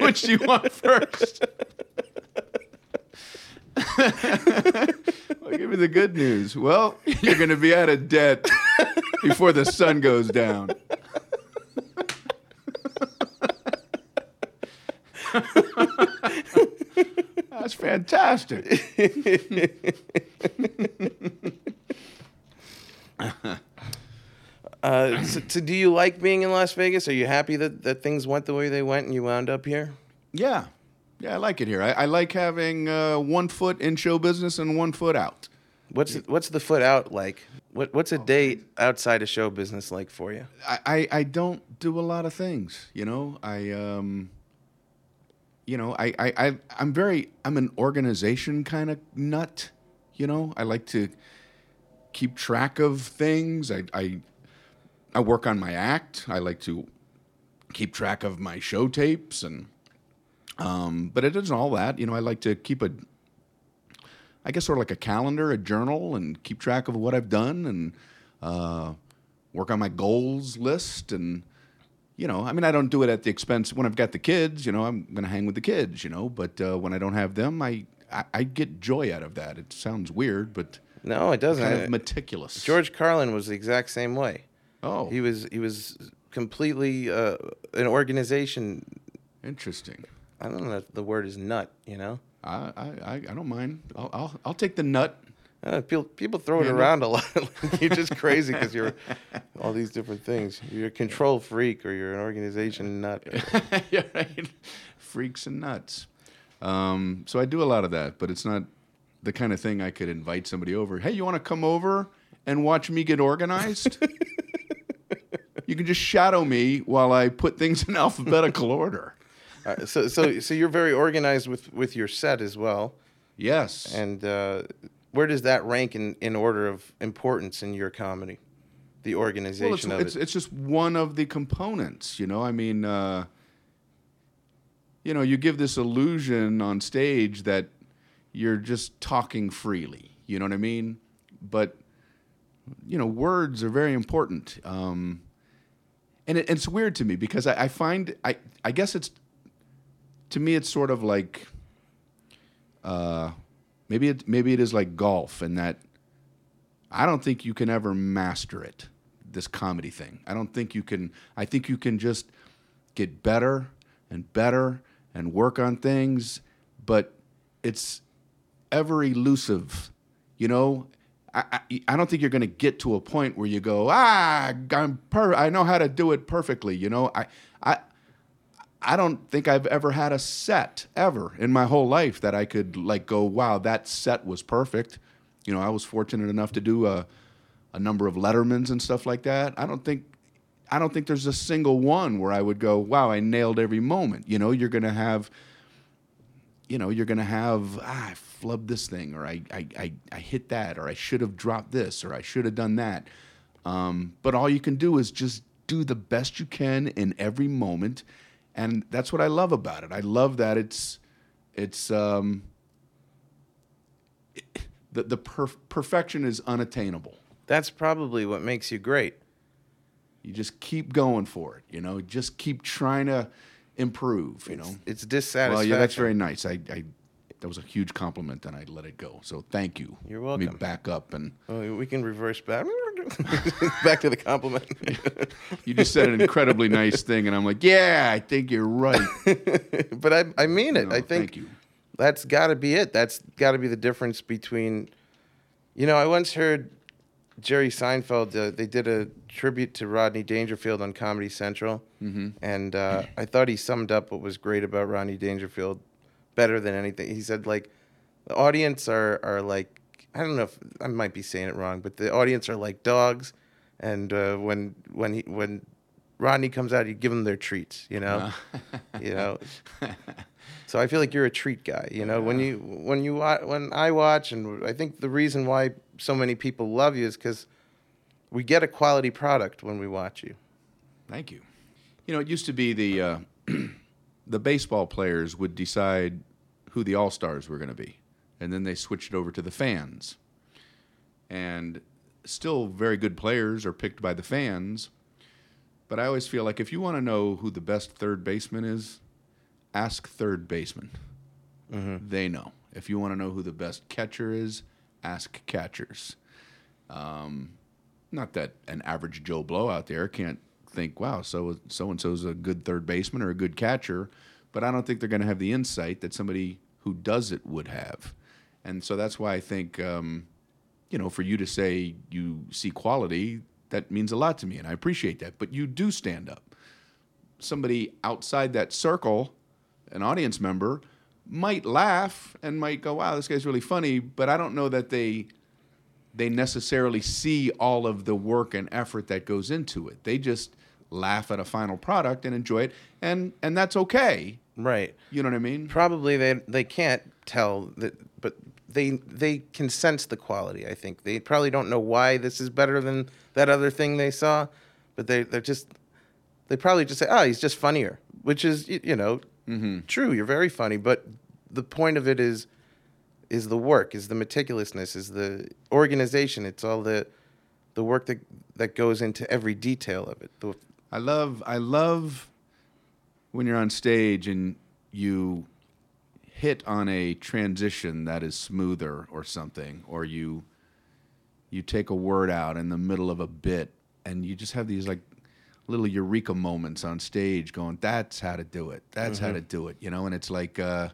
Which do you want first? [laughs] Well, give me the good news. Well, you're going to be out of debt before the sun goes down. [laughs] That's fantastic. [laughs] Uh, so, so do you like being in Las Vegas? Are you happy that, that things went the way they went and you wound up here? Yeah. Yeah, I like it here. I, I like having uh, one foot in show business and one foot out. What's what's the foot out like? What what's a day outside of show business like for you? I, I, I don't do a lot of things, you know. I um you know, I, I, I I'm very I'm an organization kind of nut, you know. I like to keep track of things. I, I I work on my act. I like to keep track of my show tapes and um but it isn't all that, you know, I like to keep a I guess sort of like a calendar, a journal, and keep track of what I've done and uh, work on my goals list. And, you know, I mean, I don't do it at the expense when I've got the kids, you know, I'm going to hang with the kids, you know, but uh, when I don't have them, I, I, I get joy out of that. It sounds weird, but No, it doesn't. kind Uh, of meticulous. George Carlin was the exact same way. Oh, He was he was completely uh, an organization. interesting. I don't know if the word is nut. You know, I, I, I don't mind. I'll, I'll, I'll take the nut. uh, people people throw it Yeah, no. around a lot. [laughs] you're just [laughs] crazy because you're all these different things. You're a control freak or you're an organization nut. [laughs] yeah, right. Freaks and nuts. Um, so I do a lot of that, but it's not the kind of thing I could invite somebody over. Hey, you want to come over and watch me get organized? you can just shadow me while I put things in alphabetical order. Uh, so so so you're very organized with with your set as well. Yes. And uh, where does that rank in, in order of importance in your comedy? The well, it's, organization of it's, it. it's just one of the components, you know. I mean, uh, you know, you give this illusion on stage that you're just talking freely. You know what I mean? But you know, words are very important. Um, and it, it's weird to me because I, I find I I guess it's to me it's sort of like uh, maybe it maybe it is like golf in that I don't think you can ever master it. This comedy thing. I don't think you can. I think you can just get better and better and work on things, but it's ever elusive. You know, I, I, I don't think you're going to get to a point where you go, ah, I'm per- I know how to do it perfectly. You know, I, I, I don't think I've ever had a set ever in my whole life that I could like go, wow, that set was perfect. You know, I was fortunate enough to do a, a number of Lettermans and stuff like that. I don't think I don't think there's a single one where I would go, wow, I nailed every moment. You know, you're gonna have you know, you're gonna have ah, I flubbed this thing, or I, I, I, I hit that, or I should have dropped this, or I should have done that. Um, but all you can do is just do the best you can in every moment, and that's what I love about it. I love that it's it's um, the the perf- perfection is unattainable. That's probably what makes you great. You just keep going for it. You know, just keep trying to improve. You know. It's dissatisfaction. Well, yeah, that's very nice. I, I that was a huge compliment, and I let it go. So thank you. You're Let me welcome. back up, and Oh, we can reverse back. [laughs] back to the compliment. [laughs] you just said an incredibly nice thing, and I'm like, yeah, I think you're right. [laughs] but I, I mean it. No, I think thank you. that's got to be it. That's got to be the difference between, you know, I once heard Jerry Seinfeld. Uh, they did a tribute to Rodney Dangerfield on Comedy Central, mm-hmm. and uh, I thought he summed up what was great about Rodney Dangerfield better than anything. He said like, the audience are are like I don't know if I might be saying it wrong, but the audience are like dogs, and uh, when when he when Rodney comes out, you give them their treats, you know, you know. [laughs] So I feel like you're a treat guy. You know, when you when you when I watch, and I think the reason why so many people love you is because we get a quality product when we watch you. Thank you. You know, it used to be the uh, [clears throat] the baseball players would decide who the all stars were going to be, and then they switched it over to the fans. And still, very good players are picked by the fans. But I always feel like if you want to know who the best third baseman is, ask third baseman. They know. If you want to know who the best catcher is, ask catchers. Um, not that an average Joe Blow out there can't think, wow, so so and so's a good third baseman or a good catcher, but I don't think they're going to have the insight that somebody who does it would have. And so that's why I think, um, you know, for you to say you see quality, that means a lot to me, and I appreciate that. But you do stand up. Somebody outside that circle, an audience member, might laugh and might go, "Wow, this guy's really funny," but I don't know that they they necessarily see all of the work and effort that goes into it. They just laugh at a final product and enjoy it, and and that's okay. Right. You know what I mean? Probably they they can't tell that, they they can sense the quality. I think they probably don't know why this is better than that other thing they saw, but they they're just they probably just say, oh, he's just funnier, which is you know mm-hmm. true. You're very funny, but the point of it is is the work, is the meticulousness, is the organization. It's all the the work that that goes into every detail of it. The, I love I love when you're on stage and you hit on a transition that is smoother or something or you you take a word out in the middle of a bit and you just have these like little eureka moments on stage going that's how to do it. That's how to do it you know? And it's like uh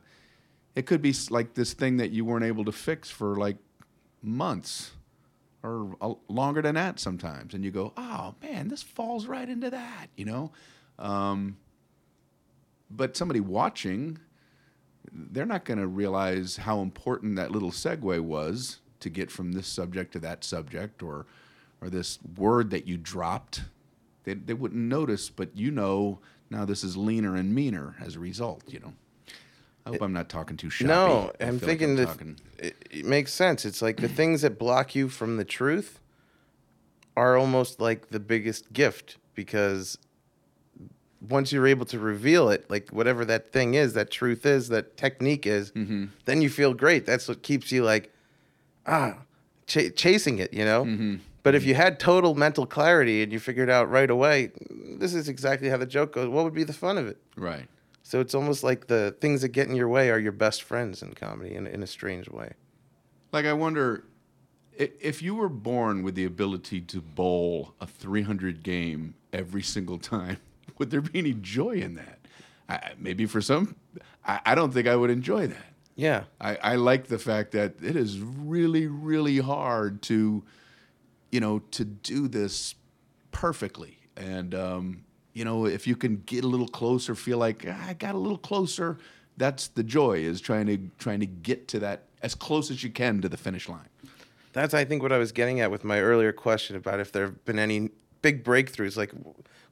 it could be like this thing that you weren't able to fix for like months or a- longer than that sometimes and you go oh man this falls right into that you know? Um, but somebody watching they're not going to realize how important that little segue was to get from this subject to that subject or or this word that you dropped. They, they wouldn't notice but you know now this is leaner and meaner as a result you know. I hope eh, i'm not talking too shoppy. No, I I'm feel like thinking that talking- it, it makes sense. It's like the things that block you from the truth are almost like the biggest gift because once you're able to reveal it, like whatever that thing is, that truth is, that technique is, Mm-hmm. then you feel great. That's what keeps you like, ah, ch- chasing it, you know? Mm-hmm. But if you had total mental clarity and you figured out right away, this is exactly how the joke goes, what would be the fun of it? right So it's almost like the things that get in your way are your best friends in comedy in, in a strange way. Like I wonder if you were born with the ability to bowl a 300 game every single [laughs] time, [laughs] would there be any joy in that? I, maybe for some, I, I don't think I would enjoy that. Yeah. I, I like the fact that it is really, really hard to, you know, to do this perfectly. And, um, you know, if you can get a little closer, feel like "Ah, I got a little closer, that's the joy is trying to trying to get to that as close as you can to the finish line. That's, I think, what I was getting at with my earlier question about if there have been any big breakthroughs. Like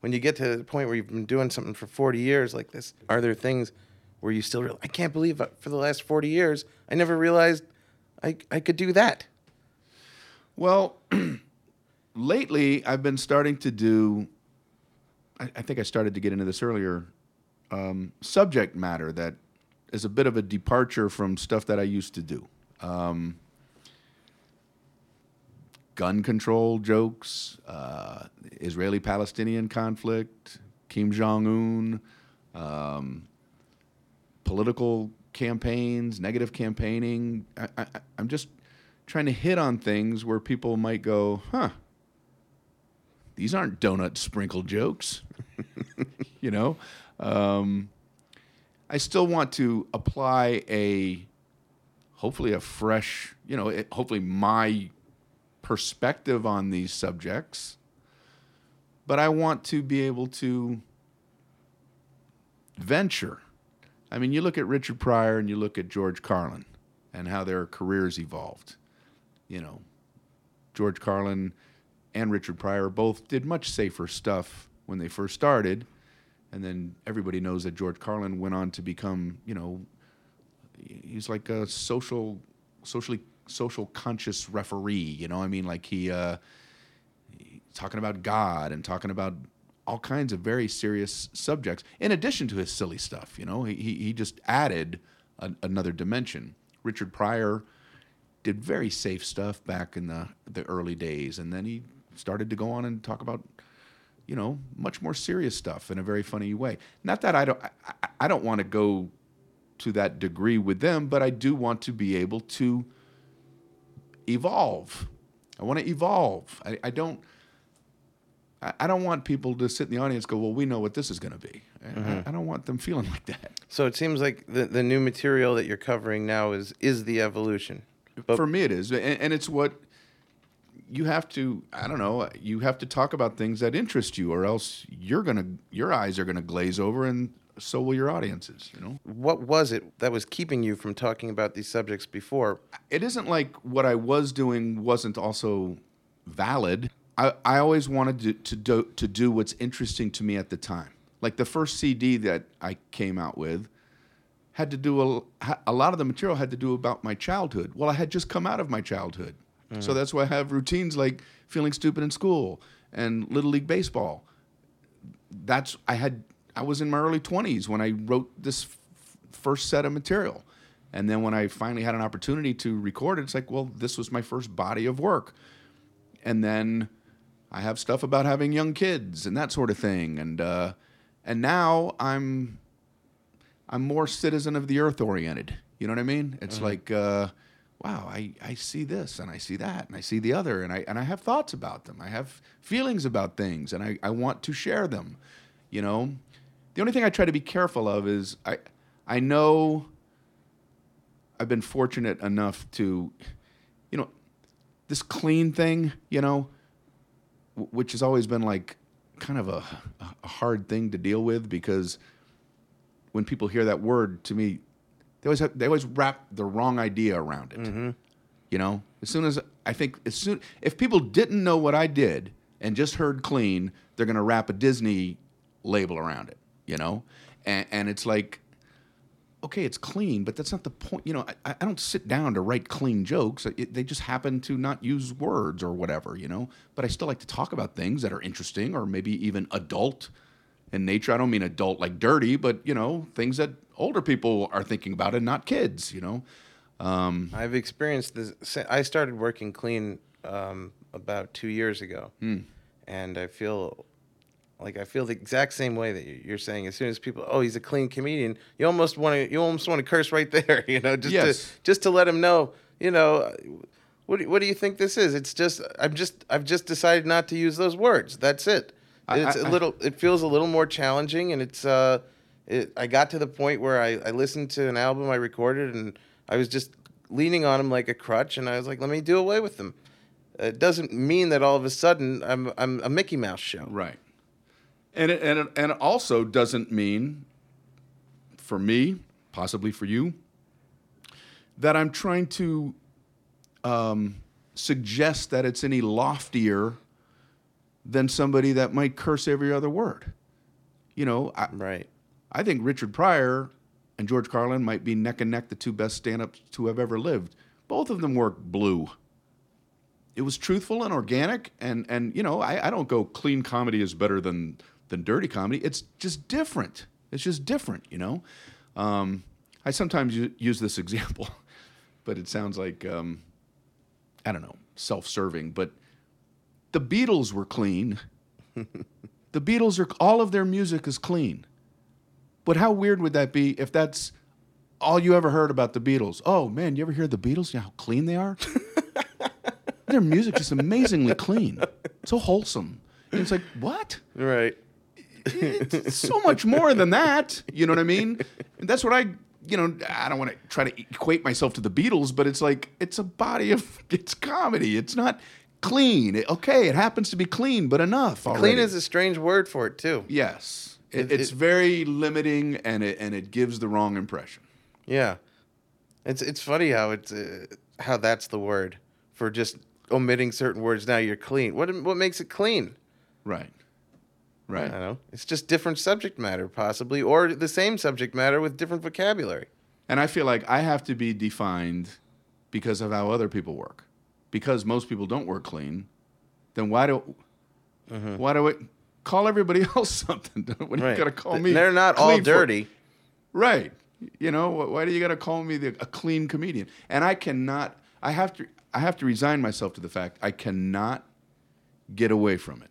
when you get to the point where you've been doing something for 40 years like this, are there things where you still realize, I can't believe uh, for the last 40 years, I never realized I, I could do that? Well, [clears throat] lately I've been starting to do. I, I think I started to get into this earlier. Um, subject matter that is a bit of a departure from stuff that I used to do. Um, gun control jokes, uh, Israeli-Palestinian conflict, Kim Jong Un, um, political campaigns, negative campaigning. I, I, I'm just trying to hit on things where people might go, huh, these aren't donut sprinkle jokes. [laughs] you know? Um, I still want to apply a, hopefully, a fresh, you know, it, hopefully my perspective on these subjects. But I want to be able to venture. I mean, you look at Richard Pryor and you look at George Carlin and how their careers evolved. You know, George Carlin and Richard Pryor both did much safer stuff when they first started. And then everybody knows that George Carlin went on to become, you know, he's like a social, socially, social conscious referee. You know, I mean, like he, uh, talking about God and talking about all kinds of very serious subjects, in addition to his silly stuff. You know, he he, just added another dimension. Richard Pryor did very safe stuff back in the the early days, and then he started to go on and talk about you know much more serious stuff in a very funny way. Not that I don't I- I don't want to go to that degree with them, but I do want to be able to evolve. I want to evolve. I, I don't. I don't want people to sit in the audience and go, well, we know what this is going to be. I- mm-hmm. I, don't want them [laughs] feeling like that. So it seems like the the new material that you're covering now is is the evolution. But For me, it is, and, and it's what you have to. I don't know. You have to talk about things that interest you, or else you're gonna your eyes are gonna glaze over, and so will your audiences. You know, what was it that was keeping you from talking about these subjects before? it isn't like what I was doing wasn't also valid. I, I always wanted to to do, to do what's interesting to me at the time. Like the first CD that I came out with had to do a, a lot of the material had to do about my childhood. Well, I had just come out of my childhood. Mm. So that's why I have routines like feeling stupid in school and little league baseball. That's I had I was in my early 20s when I wrote this f- first set of material. And then when I finally had an opportunity to record it, it's like, well, this was my first body of work. And then I have stuff about having young kids and that sort of thing. And uh, and now I'm I'm more citizen of the earth oriented. You know what I mean? It's like, uh, wow, I, I see this and I see that and I see the other and I and I have thoughts about them. I have feelings about things and I, I want to share them. You know? The only thing I try to be careful of is I I know I've been fortunate enough to, you know, this clean thing, you know, w- which has always been like kind of a, a hard thing to deal with because when people hear that word to me, they always have, they always wrap the wrong idea around it. Mm-hmm. You know, as soon as I think as soon if people didn't know what I did and just heard clean, they're gonna wrap a Disney label around it. You know, and, and it's like okay, it's clean, but that's not the point. You know, I, I don't sit down to write clean jokes. It, they just happen to not use words or whatever, you know. But I still like to talk about things that are interesting or maybe even adult in nature. I don't mean adult like dirty, but you know, things that older people are thinking about and not kids. You know, um, I've experienced this. I started working clean um, about two years ago, and I feel like I feel the exact same way that you- you're saying. As soon as people, oh, he's a clean comedian, you almost want to, you almost want to curse right [laughs] there, you know, just Yes. to just to let him know, you know. What do, what do you think this is? It's just I'm just I've just decided not to use those words. That's it. It's I- a I- little. It feels a little more challenging, and it's. uh it, I got to the point where I, I listened to an album I recorded, and I was just leaning on him like a crutch, and I was like, "Let me do away with them." It doesn't mean that all of a sudden I'm I'm a Mickey Mouse show. right. And it, and it, and it also doesn't mean, for me, possibly for you, that I'm trying to um, suggest that it's any loftier than somebody that might curse every other word. You know, I, Right. I think Richard Pryor and George Carlin might be neck and neck the two best stand-ups to have ever lived. Both of them work blue. It was truthful and organic, and and you know I, I don't go clean comedy is better than than dirty comedy. It's just different. It's just different, you know. Um, I sometimes use this [laughs] example, but it sounds like um, I don't know self-serving. But the Beatles were clean. [laughs] the Beatles are all of their music is clean. But how weird would that be if that's all you ever heard about the Beatles? Oh man, you ever hear the Beatles? You know how clean they are? [laughs] Their music is amazingly clean. So wholesome. And it's like, what? Right. It's so much more than that. You know what I mean? And that's what I you know, I don't want to try to equate myself to the Beatles, but it's like it's a body of it's comedy. It's not clean. It- okay, it happens to be clean, but enough. Clean is a strange word for it too. Yes. It, It- it's it- very limiting and it and it gives the wrong impression. Yeah. It's it's funny how it's uh, how that's the word for just omitting certain words. Now you're clean. What what makes it clean? Right. I Right. don't know. It's just different subject matter, possibly, or the same subject matter with different vocabulary. And I feel like I have to be defined because of how other people work. Because most people don't work clean, then why do mm-hmm. why do it call everybody [laughs] else something? [laughs] when you gotta call me? They're not all clean for- dirty. Right. You know, why do you got to call me the, a clean comedian? And I cannot I have to I have to resign myself to the fact I cannot get away from it.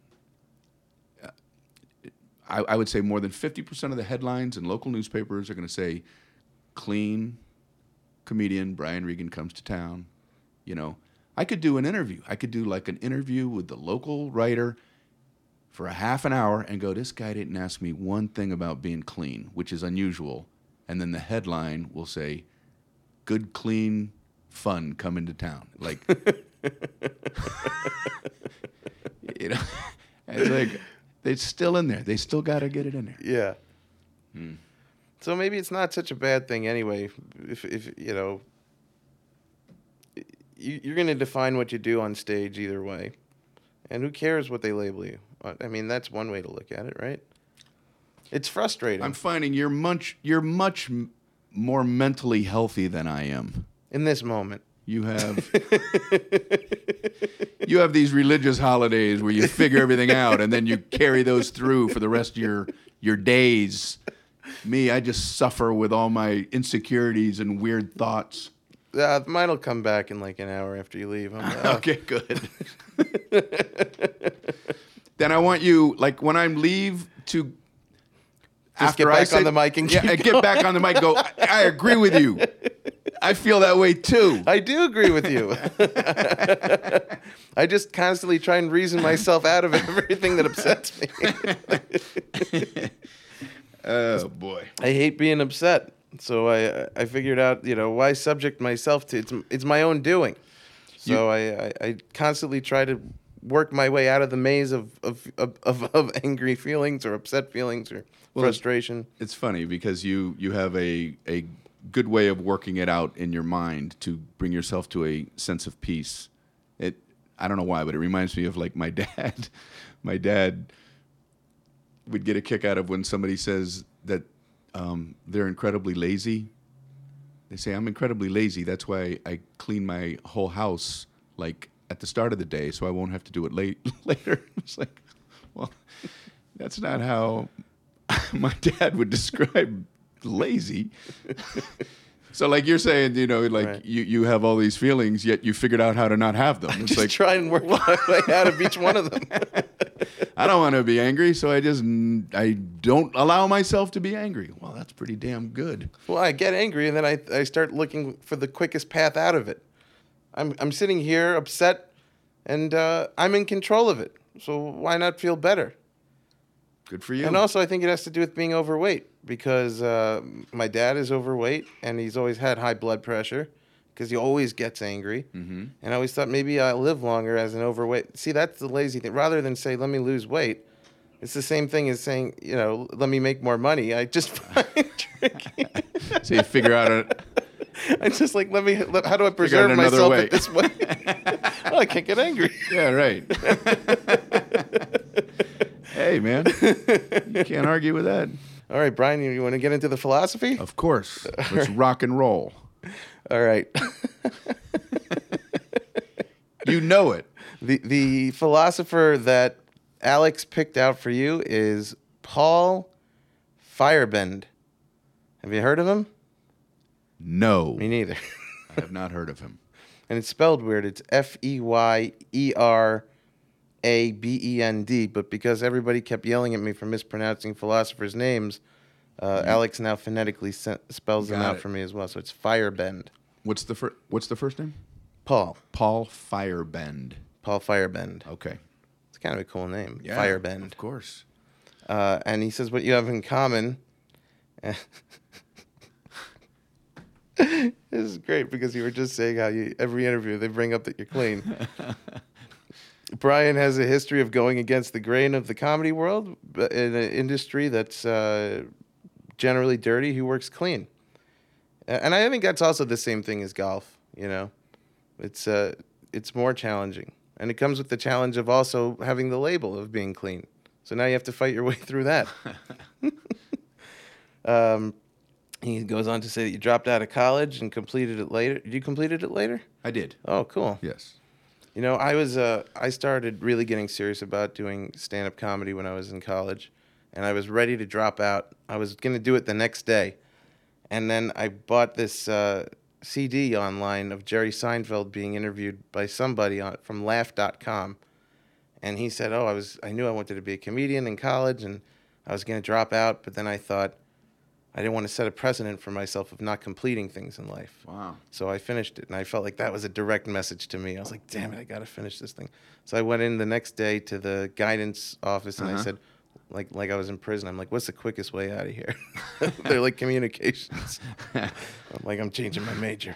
I, I would say more than 50% of the headlines in local newspapers are going to say clean comedian Brian Regan comes to town. You know, I could do an interview. I could do like an interview with the local writer for a half an hour and go, this guy didn't ask me one thing about being clean, which is unusual. And then the headline will say, good, clean, fun come into town. Like, [laughs] you know, [laughs] it's like, it's still in there. They still got to get it in there. Yeah. Hmm. So maybe it's not such a bad thing anyway. If if you know, you, you're going to define what you do on stage either way, and who cares what they label you? Uh, I mean, that's one way to look at it, right? It's frustrating I'm finding you're much, you're much m- more mentally healthy than I am. in this moment. You have [laughs] you have these religious holidays where you figure everything out and then you carry those through for the rest of your your days. Me, I just suffer with all my insecurities and weird thoughts. Uh, mine will come back in like an hour after you leave. Like, [laughs] oh, Okay, good. [laughs] then I want you like when I leave to Just get back on the mic and yeah, uh, get back on the mic. Go. I, I agree with you. I feel that way too. [laughs] I do agree with you. [laughs] I just constantly try and reason myself out of everything that upsets me. [laughs] Oh boy. I hate being upset. So I I figured out, you know, why subject myself to it's it's my own doing. So I, I, I constantly try to work my way out of the maze of of, of, of, of [laughs] angry feelings or upset feelings or frustration. It's funny because you you have a a good way of working it out in your mind to bring yourself to a sense of peace. It I don't know why, but it reminds me of like my [laughs] dad. my dad would get a kick out of when somebody says that um, they're incredibly lazy. They say I'm incredibly lazy. That's why I clean my whole house like at the start of the day, so I won't have to do it late [laughs] later. It's like, well, that's not how [laughs] my dad would describe lazy. [laughs] so like you're saying, you know, like Right. you, you have all these feelings, yet you figured out how to not have them. It's Just like try and work my way out of each one of them. I don't want to be angry, so I just I don't allow myself to be angry. Well, that's pretty damn good. Well, I get angry and then I, I start looking for the quickest path out of it. I'm, I'm sitting here upset and uh, I'm in control of it. So why not feel better? Good for you. And also, I think it has to do with being overweight because uh, my dad is overweight and he's always had high blood pressure because he always gets angry. Mm-hmm. And I always thought maybe I'll live longer as an overweight. See, that's the lazy thing. Rather than say, let me lose weight, it's the same thing as saying, you know, let me make more money. I just [laughs] find drinking. so you figure out a, [laughs] I'm just like, let me. Let, how do I preserve myself way. at this way? [laughs] well, I can't get angry. yeah, right. [laughs] hey, man, you can't argue with that. All right, Brian, you, you want to get into the philosophy? Of course, let's rock and roll. All right. You know it. the the philosopher that Alex picked out for you is Paul Feyerabend. Have you heard of him? No, Me neither. [laughs] I have not heard of him. and it's spelled weird. It's F E Y E R A B E N D. But because everybody kept yelling at me for mispronouncing philosophers' names, uh, Alex now phonetically spells them Got out it. for me as well. So it's Feyerabend. What's the fir- What's the first name? Paul. Paul Feyerabend. Paul Feyerabend. Okay. It's kind of a cool name. Yeah, Feyerabend. Of course. Uh, and he says what you have in common. [laughs] [laughs] this is great because you were just saying how you every interview they bring up that you're clean. [laughs] Brian has a history of going against the grain of the comedy world but in an industry that's uh, generally dirty. He works clean, and I think that's also the same thing as golf. You know, it's uh, it's more challenging, and it comes with the challenge of also having the label of being clean. So now you have to fight your way through that. [laughs] um, he goes on to say that you dropped out of college and completed it later. You completed it later? I did. Oh, cool. Yes. You know, I was uh, I started really getting serious about doing stand up comedy when I was in college, and I was ready to drop out. I was gonna do it the next day, and then I bought this uh, CD online of Jerry Seinfeld being interviewed by somebody on from Laugh.com, and he said, "Oh, I was I knew I wanted to be a comedian in college, and I was gonna drop out, but then I thought." I didn't want to set a precedent for myself of not completing things in life. Wow. So I finished it, and I felt like that was a direct message to me. I was like, "Damn it, I got to finish this thing." So I went in the next day to the guidance office, and I Uh-huh. said, like like I was in prison. I'm like, "What's the quickest way out of here?" [laughs] They're like communications. [laughs] I'm like, "I'm changing my major."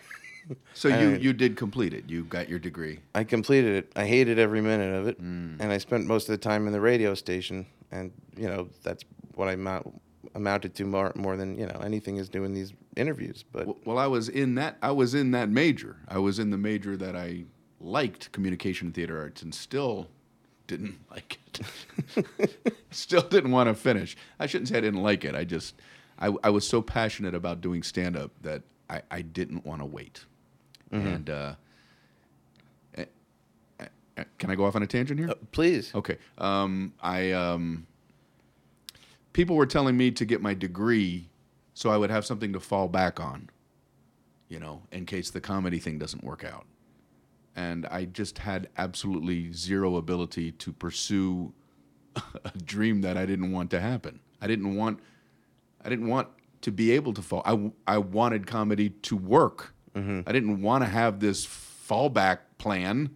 So you you did complete it. You got your degree. I completed it. I hated every minute of it, Mm. and I spent most of the time in the radio station. And you know, that's what I amount, amounted to more more than you know anything is doing these interviews. But Well, I was in that. I was in that major. I was in the major that I liked, communication and theater arts, and still didn't [laughs] like it. [laughs] still didn't want to finish. I shouldn't say I didn't like it. I just, I, I was so passionate about doing stand up that I, I didn't want to wait. And uh, eh, eh, eh, can I go off on a tangent here? uh, please, Okay. Um, I um, people were telling me to get my degree so I would have something to fall back on, you know, in case the comedy thing doesn't work out. And I just had absolutely zero ability to pursue [laughs] a dream that I didn't want to happen. I didn't want I didn't want to be able to fall. I, I wanted comedy to work. Mm-hmm. I didn't want to have this fallback plan.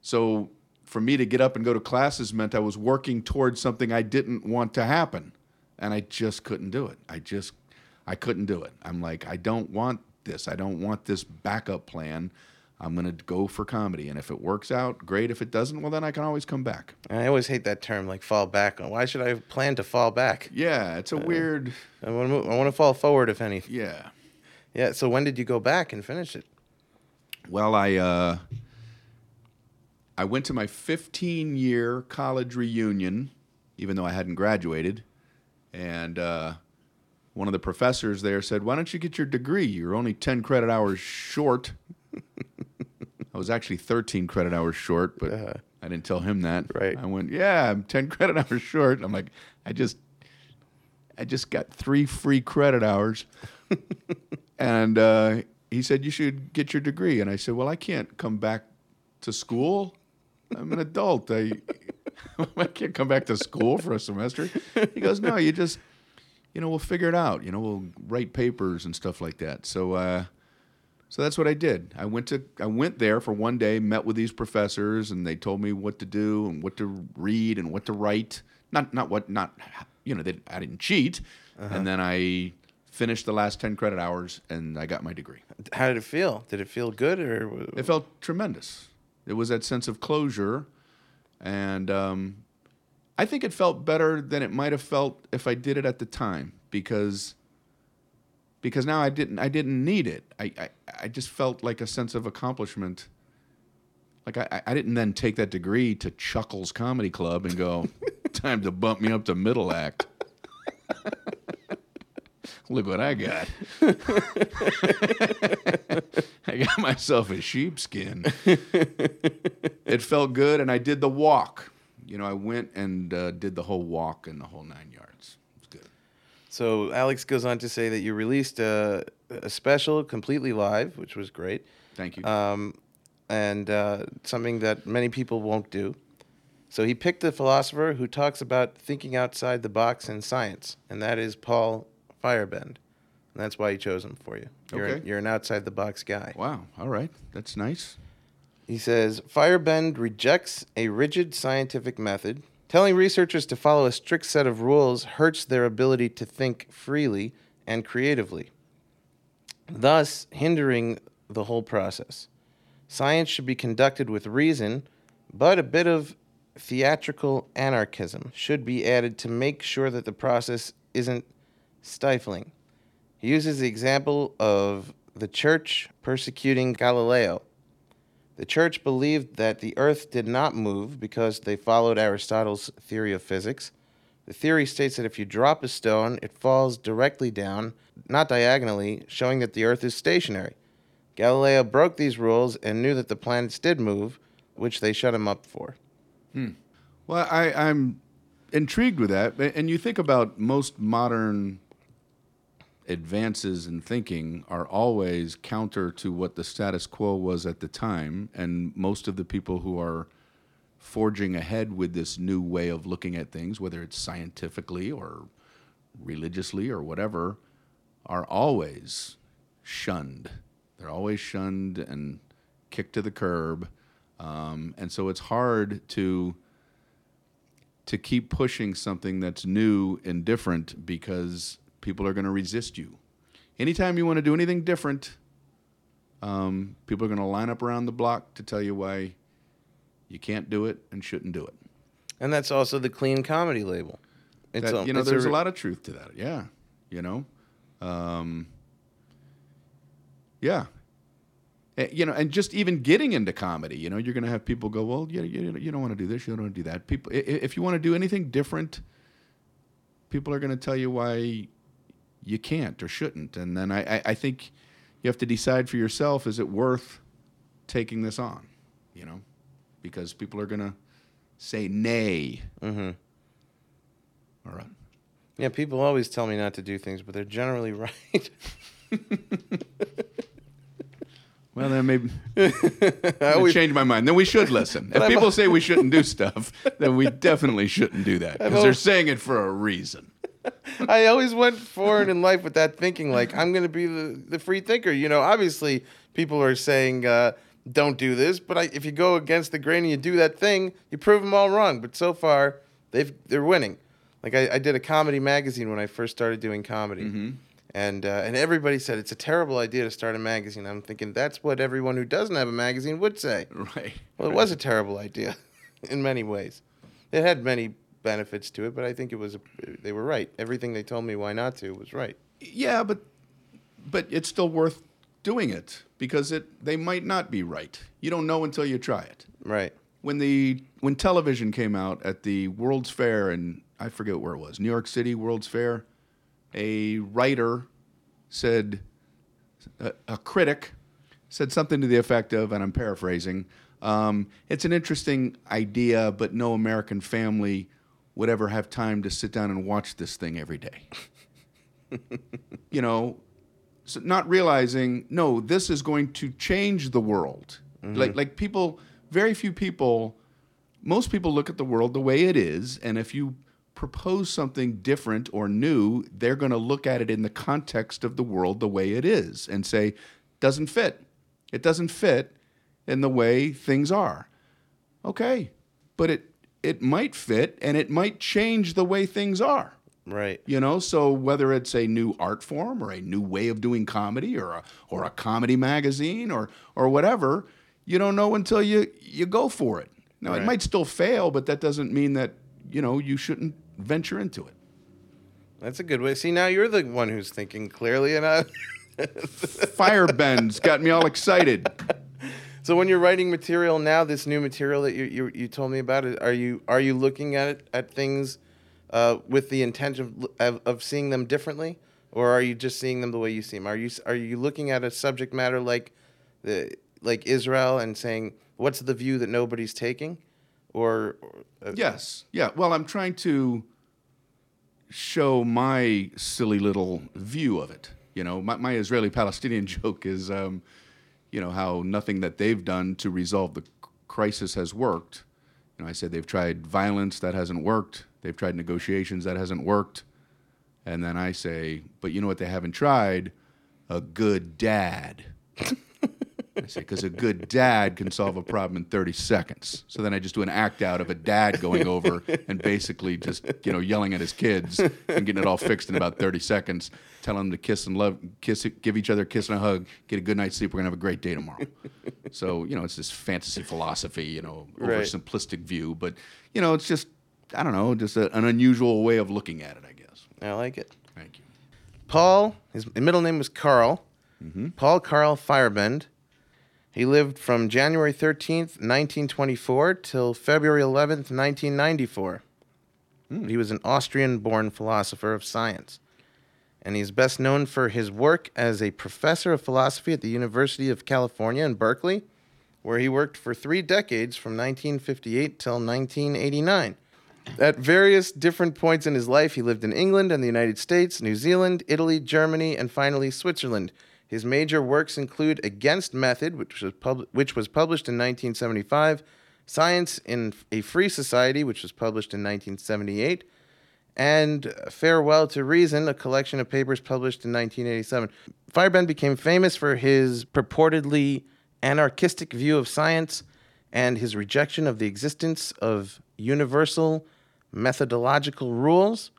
So for me to get up and go to classes meant I was working towards something I didn't want to happen. And I just couldn't do it. I just I couldn't do it. I'm like, I don't want this. I don't want this backup plan. I'm going to go for comedy. And if it works out, great. If it doesn't, well, then I can always come back. I always hate that term, like fall back. Why should I plan to fall back? Yeah, it's a weird. I want to move, I want to fall forward, if anything. Yeah. Yeah. So when did you go back and finish it? Well, I uh, I went to my 15 year college reunion, even though I hadn't graduated, and uh, one of the professors there said, "Why don't you get your degree? You're only 10 credit hours short." [laughs] I was actually 13 credit hours short, but I didn't tell him that. Right. I went, "Yeah, I'm 10 [laughs] credit hours short." I'm like, "I just, I just got three free credit hours." [laughs] and uh, he said you should get your degree and i said well i can't come back to school i'm an adult i [laughs] i can't come back to school for a semester he goes no you just you know we'll figure it out you know we'll write papers and stuff like that so uh so that's what I did. I went to I went there for one day, met with these professors, and they told me what to do and what to read and what to write. Not not what not you know they, I didn't cheat. And then I finished the last ten credit hours, and I got my degree. How did it feel? Did it feel good or? It felt tremendous. It was that sense of closure, and um, I think it felt better than it might have felt if I did it at the time because because now I didn't I didn't need it. I I, I just felt like a sense of accomplishment. Like I, I didn't then take that degree to Chuckles Comedy Club and go, [laughs] time to bump me up to middle act. Look what I got. [laughs] I got myself a sheepskin. it felt good, and I did the walk. You know, I went and uh, did the whole walk and the whole nine yards. It was good. So Alex goes on to say that you released a, a special completely live, which was great, Thank you. um, and uh, something that many people won't do. So he picked a philosopher who talks about thinking outside the box in science, and that is Paul Feyerabend. And that's why he chose him for you. You're, Okay. you're an outside the box guy. wow. All right. That's nice. He says Feyerabend rejects a rigid scientific method. Telling researchers to follow a strict set of rules hurts their ability to think freely and creatively, thus hindering the whole process. Science should be conducted with reason, but a bit of theatrical anarchism should be added to make sure that the process isn't stifling. He uses the example of the church persecuting Galileo. The church believed that the earth did not move because they followed Aristotle's theory of physics. The theory states that if you drop a stone, it falls directly down, not diagonally, showing that the earth is stationary. Galileo broke these rules and knew that the planets did move, which they shut him up for. Hmm. Well, I, I'm intrigued with that. And you think about most modern advances in thinking are always counter to what the status quo was at the time. And most of the people who are forging ahead with this new way of looking at things, whether it's scientifically or religiously or whatever, are always shunned. They're always shunned and kicked to the curb, um, and so it's hard to to keep pushing something that's new and different because people are going to resist you. Anytime you want to do anything different, um, people are going to line up around the block to tell you why you can't do it and shouldn't do it. And that's also the clean comedy label. It's That- a- you know, there's a, re- lot of truth to that. Yeah, you know, um, yeah, Eh, you know, and just even getting into comedy, you know, you're going to have people go, well, you, you, you don't want to do this, you don't want to do that. People, if you want to do anything different, people are going to tell you why you can't or shouldn't, and then I, I, I think you have to decide for yourself: is it worth taking this on? You know, because people are going to say nay. Mm-hmm. All right. Yeah, people always tell me not to do things, but they're generally [laughs] right. [laughs] Well, then maybe [laughs] I always, change my mind. Then we should listen. If people say we shouldn't do stuff, then we definitely shouldn't do that because they're saying it for a reason. I always went forward in life with that thinking, like I'm going to be the, the free thinker. You know, obviously people are saying uh, don't do this, but I, if you go against the grain and you do that thing, you prove them all wrong. But so far, they've they're winning. Like I, I did a comedy magazine when I first started doing comedy, and uh, and everybody said it's a terrible idea to start a magazine. I'm thinking that's what everyone who doesn't have a magazine would say. [laughs] Right. Well, it was a terrible idea [laughs] in many ways. It had many benefits to it, but I think it was a, they were right. Everything they told me why not to was right. Yeah, but but it's still worth doing it because it they might not be right. You don't know until you try it. Right. When the when television came out at the World's Fair and I forget where it was, New York City World's Fair, a writer said a, a critic said something to the effect of, and I'm paraphrasing, um, it's an interesting idea, but no American family would ever have time to sit down and watch this thing every day. [laughs] you know, so not realizing, no, this is going to change the world. Mm-hmm. Like, like people, very few people, most people look at the world the way it is, and if you propose something different or new, they're going to look at it in the context of the world the way it is and say, doesn't fit. It doesn't fit in the way things are. Okay, but it it might fit and it might change the way things are. Right. You know, so whether it's a new art form or a new way of doing comedy or a or a comedy magazine or or whatever, you don't know until you you go for it. Now it might still fail, but that doesn't mean that you know you shouldn't venture into it. That's a good way. See, now you're the one who's thinking clearly, and I. Feyerabend's got me all excited. [laughs] so when you're writing material now, this new material that you you, you told me about, are you are you looking at it, at things uh, with the intent of, of of seeing them differently, or are you just seeing them the way you see them? Are you are you looking at a subject matter like the like Israel and saying what's the view that nobody's taking, or, or uh, Yes. Yeah. Well, I'm trying to show my silly little view of it. You know, my, my Israeli Palestinian [laughs] joke is, um, you know, how nothing that they've done to resolve the crisis has worked. You know, I said they've tried violence, that hasn't worked. They've tried negotiations, that hasn't worked. And then I say, but you know what they haven't tried? A good dad. [laughs] I say, because a good dad can solve a problem in 30 seconds. So then I just do an act out of a dad going over and basically just, you know, yelling at his kids and getting it all fixed in about 30 seconds, telling them to kiss and love, kiss, give each other a kiss and a hug, get a good night's sleep. We're going to have a great day tomorrow. so, you know, it's this fantasy philosophy, you know, Right. oversimplistic view. But, you know, it's just, I don't know, just a, an unusual way of looking at it, I guess. I like it. Thank you. Paul, his middle name was Karl. Mm-hmm. Paul Karl Feyerabend. He lived from January 13th, 1924 till February 11th, 1994. Hmm. He was an Austrian born philosopher of science. And he's best known for his work as a professor of philosophy at the University of California in Berkeley, where he worked for three decades from 1958 till 1989. At various different points in his life, he lived in England and the United States, New Zealand, Italy, Germany, and finally Switzerland. His major works include Against Method, which was, pub- which was published in 1975, Science in a Free Society, which was published in 1978, and Farewell to Reason, a collection of papers published in 1987. Feyerabend became famous for his purportedly anarchistic view of science and his rejection of the existence of universal methodological rules.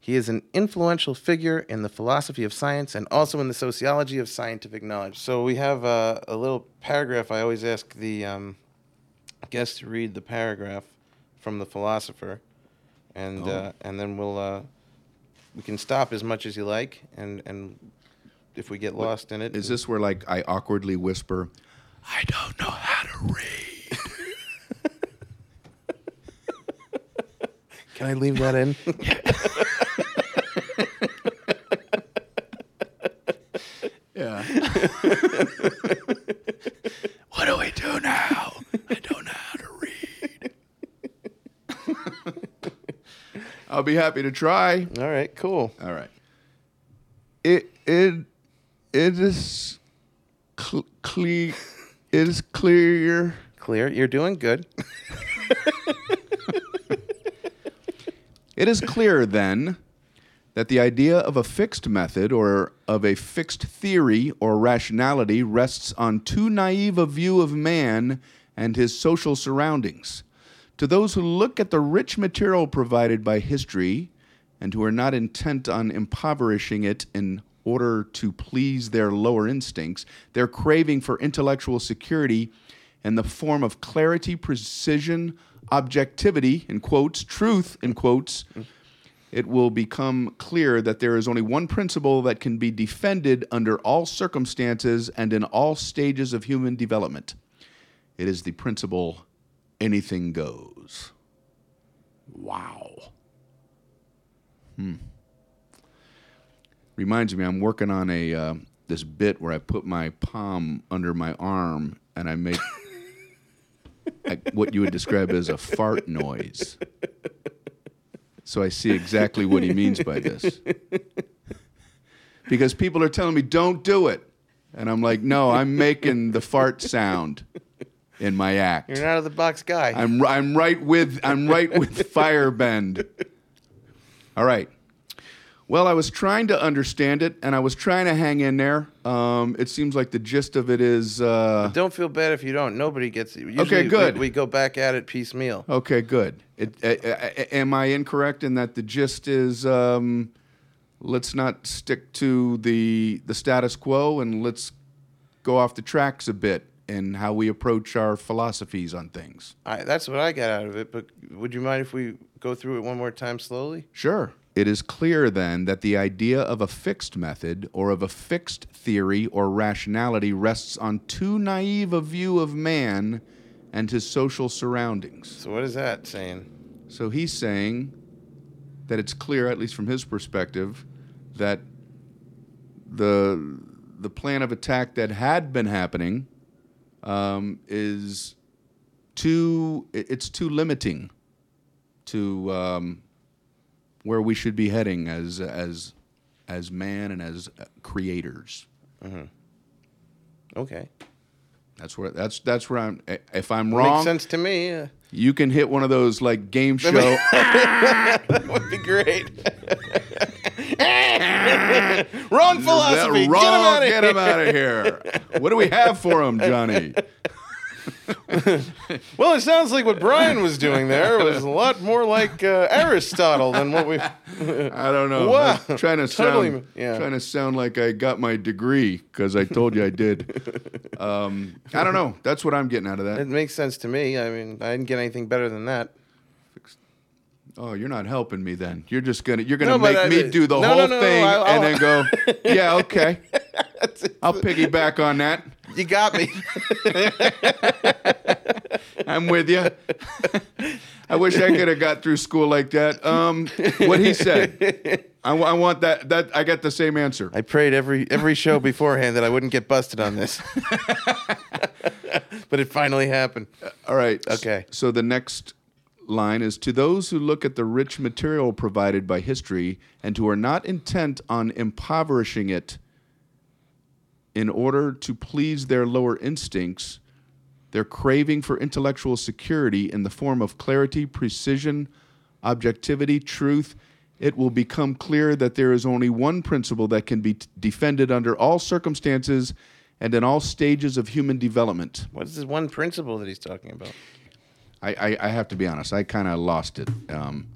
He is an influential figure in the philosophy of science and also in the sociology of scientific knowledge. So we have uh, a little paragraph. I always ask the um, guest to read the paragraph from the philosopher, and uh, and then we'll uh, we can stop as much as you like, and and if we get lost in it, Is this where like I awkwardly whisper, I don't know how to read? [laughs] can I leave that in? [laughs] Yeah. [laughs] what do we do now? I don't know how to read. [laughs] I'll be happy to try. All right, cool. All right. It it it is cl- clear. It is clear. Clear. You're doing good. [laughs] It is clear then that the idea of a fixed method or of a fixed theory or rationality rests on too naive a view of man and his social surroundings. To those who look at the rich material provided by history and who are not intent on impoverishing it in order to please their lower instincts, their craving for intellectual security in the form of clarity, precision, objectivity, in quotes, truth, in quotes, it will become clear that there is only one principle that can be defended under all circumstances and in all stages of human development. It is the principle anything goes. Wow. Hmm. Reminds me, I'm working on a uh, this bit where I put my palm under my arm and I make [laughs] like what you would describe as a fart noise. So I see exactly what he means by this. Because people are telling me, don't do it. And I'm like, no, I'm making the fart sound in my act. You're an out of the box guy. I'm, I'm right with I'm right with Feyerabend. All right. Well, I was trying to understand it, and I was trying to hang in there. Um, it seems like the gist of it is uh, Don't feel bad if you don't. Nobody gets it. Usually we- good. We, go back at it piecemeal. Okay, good. It, am I incorrect in that the gist is um, let's not stick to the the status quo and let's go off the tracks a bit in how we approach our philosophies on things. I, that's what I got out of it. But would you mind if we go through it one more time slowly? Sure. It is clear then that the idea of a fixed method or of a fixed theory or rationality rests on too naive a view of man and his social surroundings. So what is that saying? So he's saying that it's clear, at least from his perspective, that the the plan of attack that had been happening um, is too, it's too limiting to um, where we should be heading as as as man and as creators. Okay. That's where that's that's where I'm. If I'm Makes wrong, sense to me. Uh, you can hit one of those like game show. [laughs] that would be great. [laughs] Wrong philosophy. That wrong, Get him out of get here. him out of here. What do we have for him, Johnny? [laughs] [laughs] Well, it sounds like what Brian was doing there was a lot more like uh, Aristotle than what we. [laughs] I don't know. Wow. I'm trying to Totally, sound, yeah. trying to sound like I got my degree because I told you I did. [laughs] Um, I don't know. That's what I'm getting out of that. It makes sense to me. I mean, I didn't get anything better than that. Oh, you're not helping me then. You're just gonna you're gonna No, make I- me do the no, whole no, thing I'll- and then go, yeah, okay. I'll piggyback on that. You got me. [laughs] I'm with you. [laughs] I wish I could have got through school like that. Um, what he said. I, want that. That I got the same answer. I prayed every every show beforehand that I wouldn't get busted on this. [laughs] but it finally happened. All right. s- Okay. So the next line is to those who look at the rich material provided by history and who are not intent on impoverishing it in order to please their lower instincts, their craving for intellectual security in the form of clarity, precision, objectivity, truth, it will become clear that there is only one principle that can be t- defended under all circumstances and in all stages of human development. What is this one principle that he's talking about? I, I, I have to be honest, I kind of lost it um,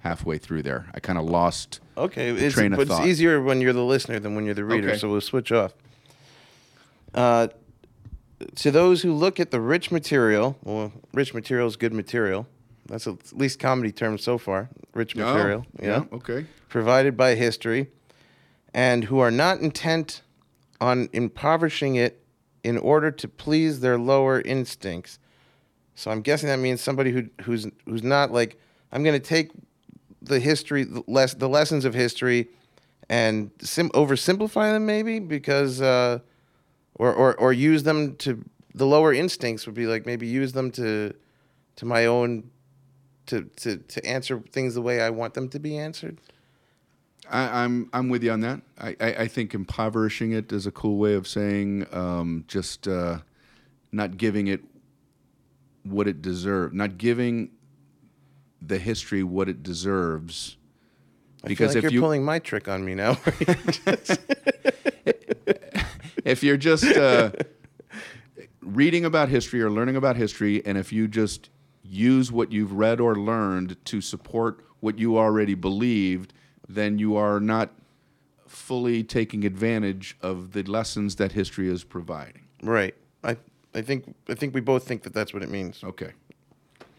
halfway through there. I kind of lost. Okay, the it's, train of but thought. it's easier when you're the listener than when you're the reader, Okay. so we'll switch off. Uh, to those who look at the rich material, well, rich material is good material. That's at least comedy term so far. Rich material, Oh, yeah, Okay. provided by history, and who are not intent on impoverishing it in order to please their lower instincts. So I'm guessing that means somebody who who's who's not like I'm going to take the history the, less, the lessons of history and sim- oversimplify them maybe because uh, or, or or use them to the lower instincts would be like maybe use them to to my own to to to answer things the way I want them to be answered. I, I'm I'm with you on that. I, I, I think impoverishing it is a cool way of saying um, just uh, not giving it what it deserves, not giving the history what it deserves. I Because like if you're you pulling my trick on me now. [laughs] [laughs] [laughs] if you're just uh, [laughs] reading about history or learning about history, and if you just use what you've read or learned to support what you already believed, then you are not fully taking advantage of the lessons that history is providing. right. I I think I think we both think that that's what it means. Okay.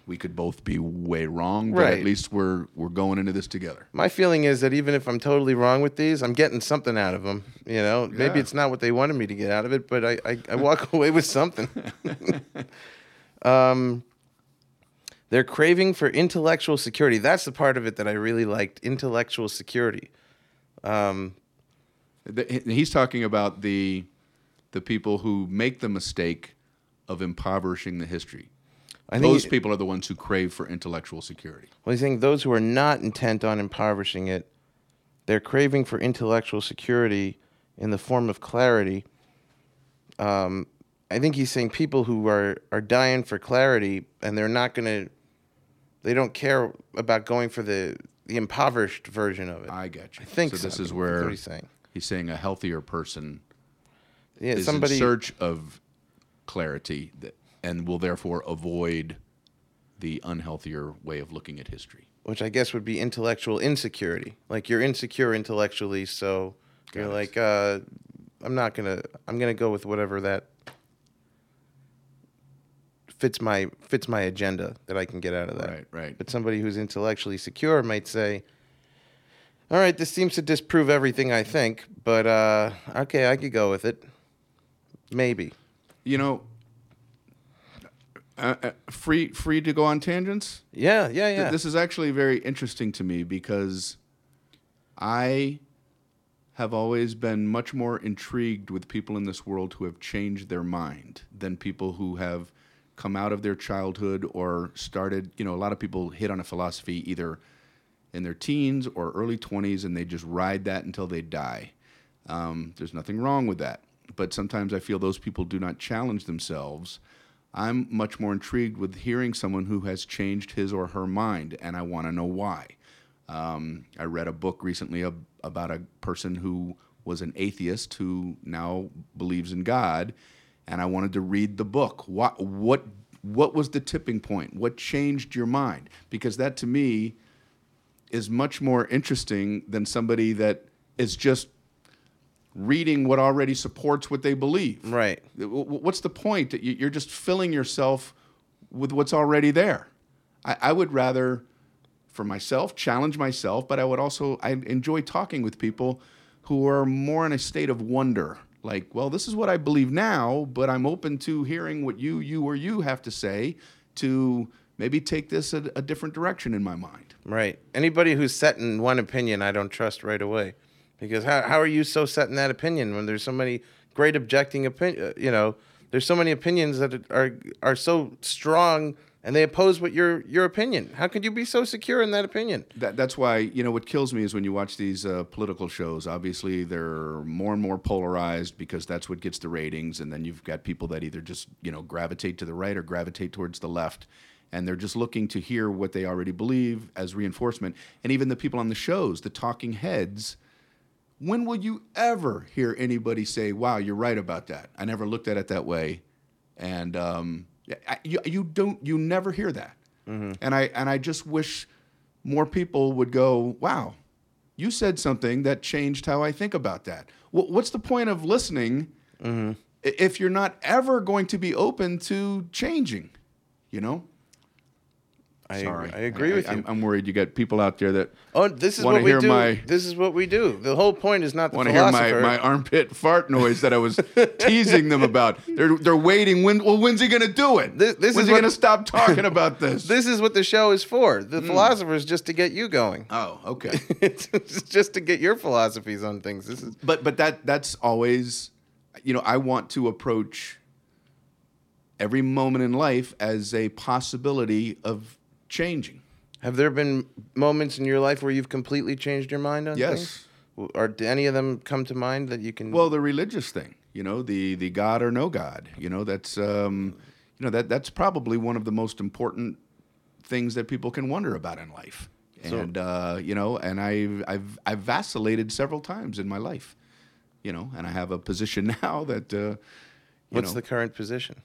We could both be way wrong, but Right. at least we're we're going into this together. My feeling is that even if I'm totally wrong with these, I'm getting something out of them. You know, maybe it's not what they wanted me to get out of it, but I, I, I walk [laughs] away with something. [laughs] um, they're craving for intellectual security. That's the part of it that I really liked intellectual security. Um, He's talking about the the people who make the mistake of impoverishing the history. I think Those people are the ones who crave for intellectual security. Well, he's saying those who are not intent on impoverishing it, they're craving for intellectual security in the form of clarity. Um, I think he's saying people who are, are dying for clarity and they're not going to, they don't care about going for the, the impoverished version of it. I get you. I think so. so. This is where what he's saying. he's saying a healthier person Yeah, is somebody. in search of clarity that, and will therefore avoid the unhealthier way of looking at history. which I guess would be intellectual insecurity. Like you're insecure intellectually, so you're it. like, uh, I'm not gonna, I'm gonna go with whatever that fits my fits my agenda that I can get out of that. Right, right. But somebody who's intellectually secure might say, "All right, this seems to disprove everything I think, but uh, okay, I could go with it. Maybe." You know, uh, uh, free free to go on tangents. Yeah, yeah, Th- yeah. This is actually very interesting to me because I have always been much more intrigued with people in this world who have changed their mind than people who have come out of their childhood or started. You know, a lot of people hit on a philosophy either in their teens or early 20s and they just ride that until they die. Um, there's nothing wrong with that. But sometimes I feel those people do not challenge themselves. I'm much more intrigued with hearing someone who has changed his or her mind, and I want to know why. Um, I read a book recently ab- about a person who was an atheist who now believes in God, and I wanted to read the book. What what what was the tipping point? What changed your mind? Because that to me is much more interesting than somebody that is just reading what already supports what they believe. right. What's the point? That you- You're just filling yourself with what's already there. I, I would rather, for myself, challenge myself, but I would also I enjoy talking with people who are more in a state of wonder. Like, well, this is what I believe now, but I'm open to hearing what you, you, or you have to say to maybe take this a, a different direction in my mind. Right. Anybody who's set in one opinion, I don't trust right away, because how how are you so set in that opinion when there's so many great objecting opinion? You know, there's so many opinions that are are so strong and they oppose what your your opinion. How could you be so secure in that opinion? That, that's why you know what kills me is when you watch these uh, political shows. Obviously, they're more and more polarized because that's what gets the ratings, and then you've got people that either just you know gravitate to the right or gravitate towards the left, and they're just looking to hear what they already believe as reinforcement. And even the people on the shows, the talking heads, when will you ever hear anybody say, "Wow, you're right about that"? I never looked at it that way, and um, I- you, you don't, you never hear that. And I and I just wish more people would go, "Wow, you said something that changed how I think about that." Wh- What's the point of listening i- if you're not ever going to be open to changing? You know. I, Sorry, I agree with you. I'm, I'm worried you got people out there that oh, this is what we do. my- this is what we do. The whole point is not the want to hear my, my armpit fart noise that I was [laughs] teasing them about. They're they're waiting. When well, when's he gonna do it? This- this when's is he what- gonna stop talking about this? [laughs] this is what the show is for. The Hmm. philosopher is just to get you going. oh, okay. [laughs] it's just to get your philosophies on things. This is but but that that's always, you know, I want to approach every moment in life as a possibility of changing. Have there been moments in your life where you've completely changed your mind on Yes. things? Or do any of them come to mind that you can? Well, the religious thing, you know, the the God or no God, you know, that's um, you know that that's probably one of the most important things that people can wonder about in life. And uh, you know, and I've I've I've vacillated several times in my life, you know, and I have a position [laughs] now that uh, you what's know, the current position?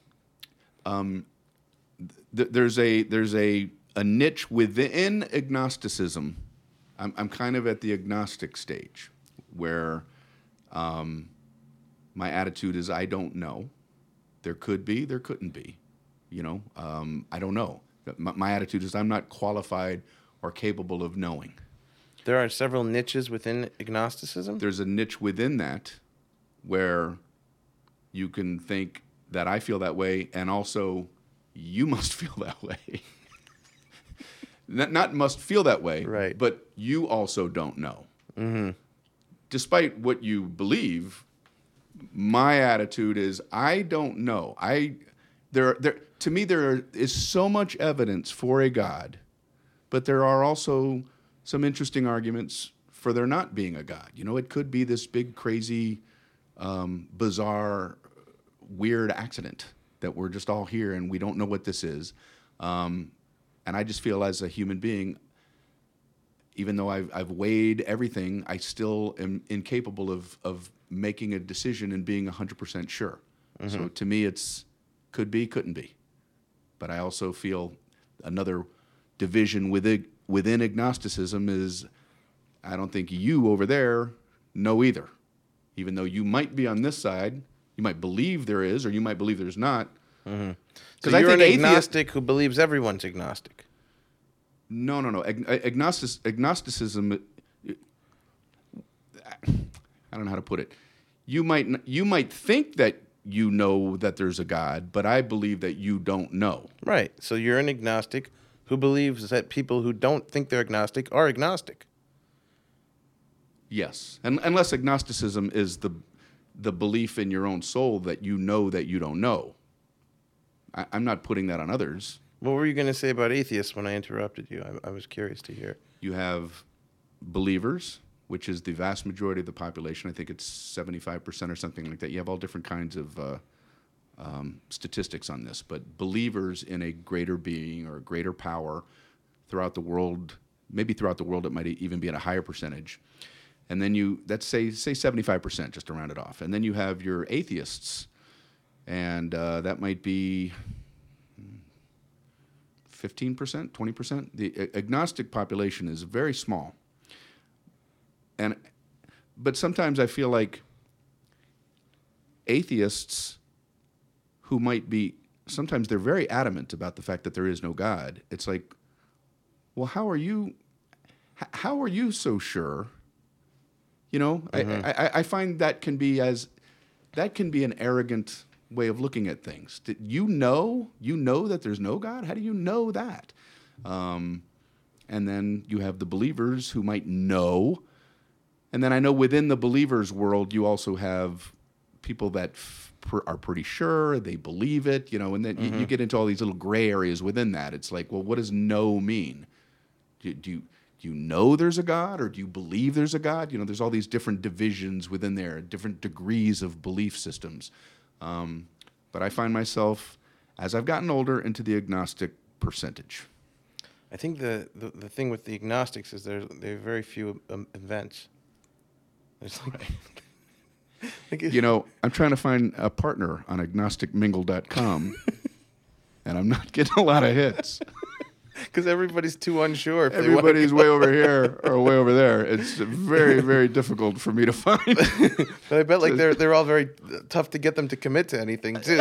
th- there's a there's a a niche within agnosticism. I'm I'm kind of at the agnostic stage where um, my attitude is I don't know. There could be, there couldn't be. You know, um, I don't know. My, my attitude is I'm not qualified or capable of knowing. There are several niches within agnosticism. There's a niche within that where you can think that I feel that way, and also you [laughs] must feel that way. Not, not must feel that way, Right. But you also don't know. Despite what you believe, my attitude is I don't know. I there there to me there is so much evidence for a God, but there are also some interesting arguments for there not being a God. You know, it could be this big crazy um, bizarre weird accident that we're just all here and we don't know what this is. Um, and I just feel as a human being, even though I've, I've weighed everything, I still am incapable of, of making a decision and being 100% sure. So mm-hmm. to me, it's could be, couldn't be. But I also feel another division within, within agnosticism is I don't think you over there know either. Even though you might be on this side, you might believe there is, or you might believe there's not. Mm-hmm. So Because I you're think an atheist, agnostic who believes everyone's agnostic. No, no, no. Ag- agnostic, agnosticism. Uh, I don't know how to put it. You might n- you might think that you know that there's a God, but I believe that you don't know. Right. So you're an agnostic who believes that people who don't think they're agnostic are agnostic. Yes, and unless agnosticism is the the belief in your own soul that you know that you don't know. I, I'm not putting that on others. What were you going to say about atheists when I interrupted you? I, I was curious to hear. You have believers, which is the vast majority of the population. I think it's 75% or something like that. You have all different kinds of uh, um, statistics on this, but believers in a greater being or a greater power throughout the world, maybe throughout the world, it might even be at a higher percentage. And then you, let's say, say 75%, just to round it off. And then you have your atheists, and uh, that might be 15%, 20%. The agnostic population is very small. And but sometimes I feel like atheists who might be sometimes they're very adamant about the fact that there is no God. It's like, well, how are you how are you so sure? You know, I, I, I find that can be as that can be an arrogant way of looking at things. Did you know you know that there's no God? How do you know that? Um, and then you have the believers who might know. And then I know within the believers world, you also have people that f- are pretty sure they believe it, you know, and then you, you get into all these little gray areas within that. It's like, well, what does know mean? Do, do you do you know there's a God, or do you believe there's a God? You know, there's all these different divisions within there, different degrees of belief systems. Um, but I find myself, as I've gotten older, into the agnostic percentage. I think the, the, the thing with the agnostics is there's there are very few um, events. There's like, [laughs] like You know, I'm trying to find a partner on agnosticmingle.com, [laughs] and I'm not getting a lot of hits. [laughs] [laughs] because everybody's too unsure. If Everybody's way over [laughs] here or way over there. It's very, very difficult for me to find. [laughs] But I bet like they're they're all very tough to get them to commit to anything too.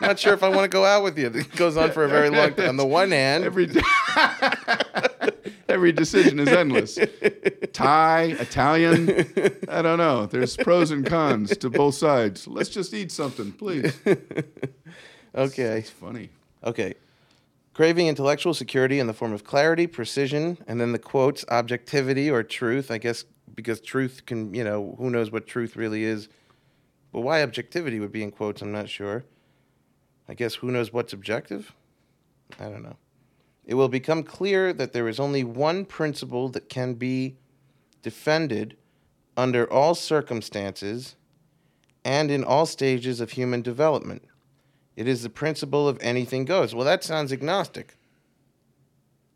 Not sure if I want to go out with you. It goes on for a very long time. On the one hand, Every every decision is endless. Thai, Italian, I don't know. There's pros and cons to both sides. Let's just eat something, please. okay, It's funny. okay. Craving intellectual security in the form of clarity, precision, and then the quotes objectivity or truth. I guess because truth can, you know, who knows what truth really is. But why objectivity would be in quotes, I'm not sure. I guess who knows what's objective? I don't know. It will become clear that there is only one principle that can be defended under all circumstances and in all stages of human development. It is the principle of anything goes. Well, that sounds agnostic.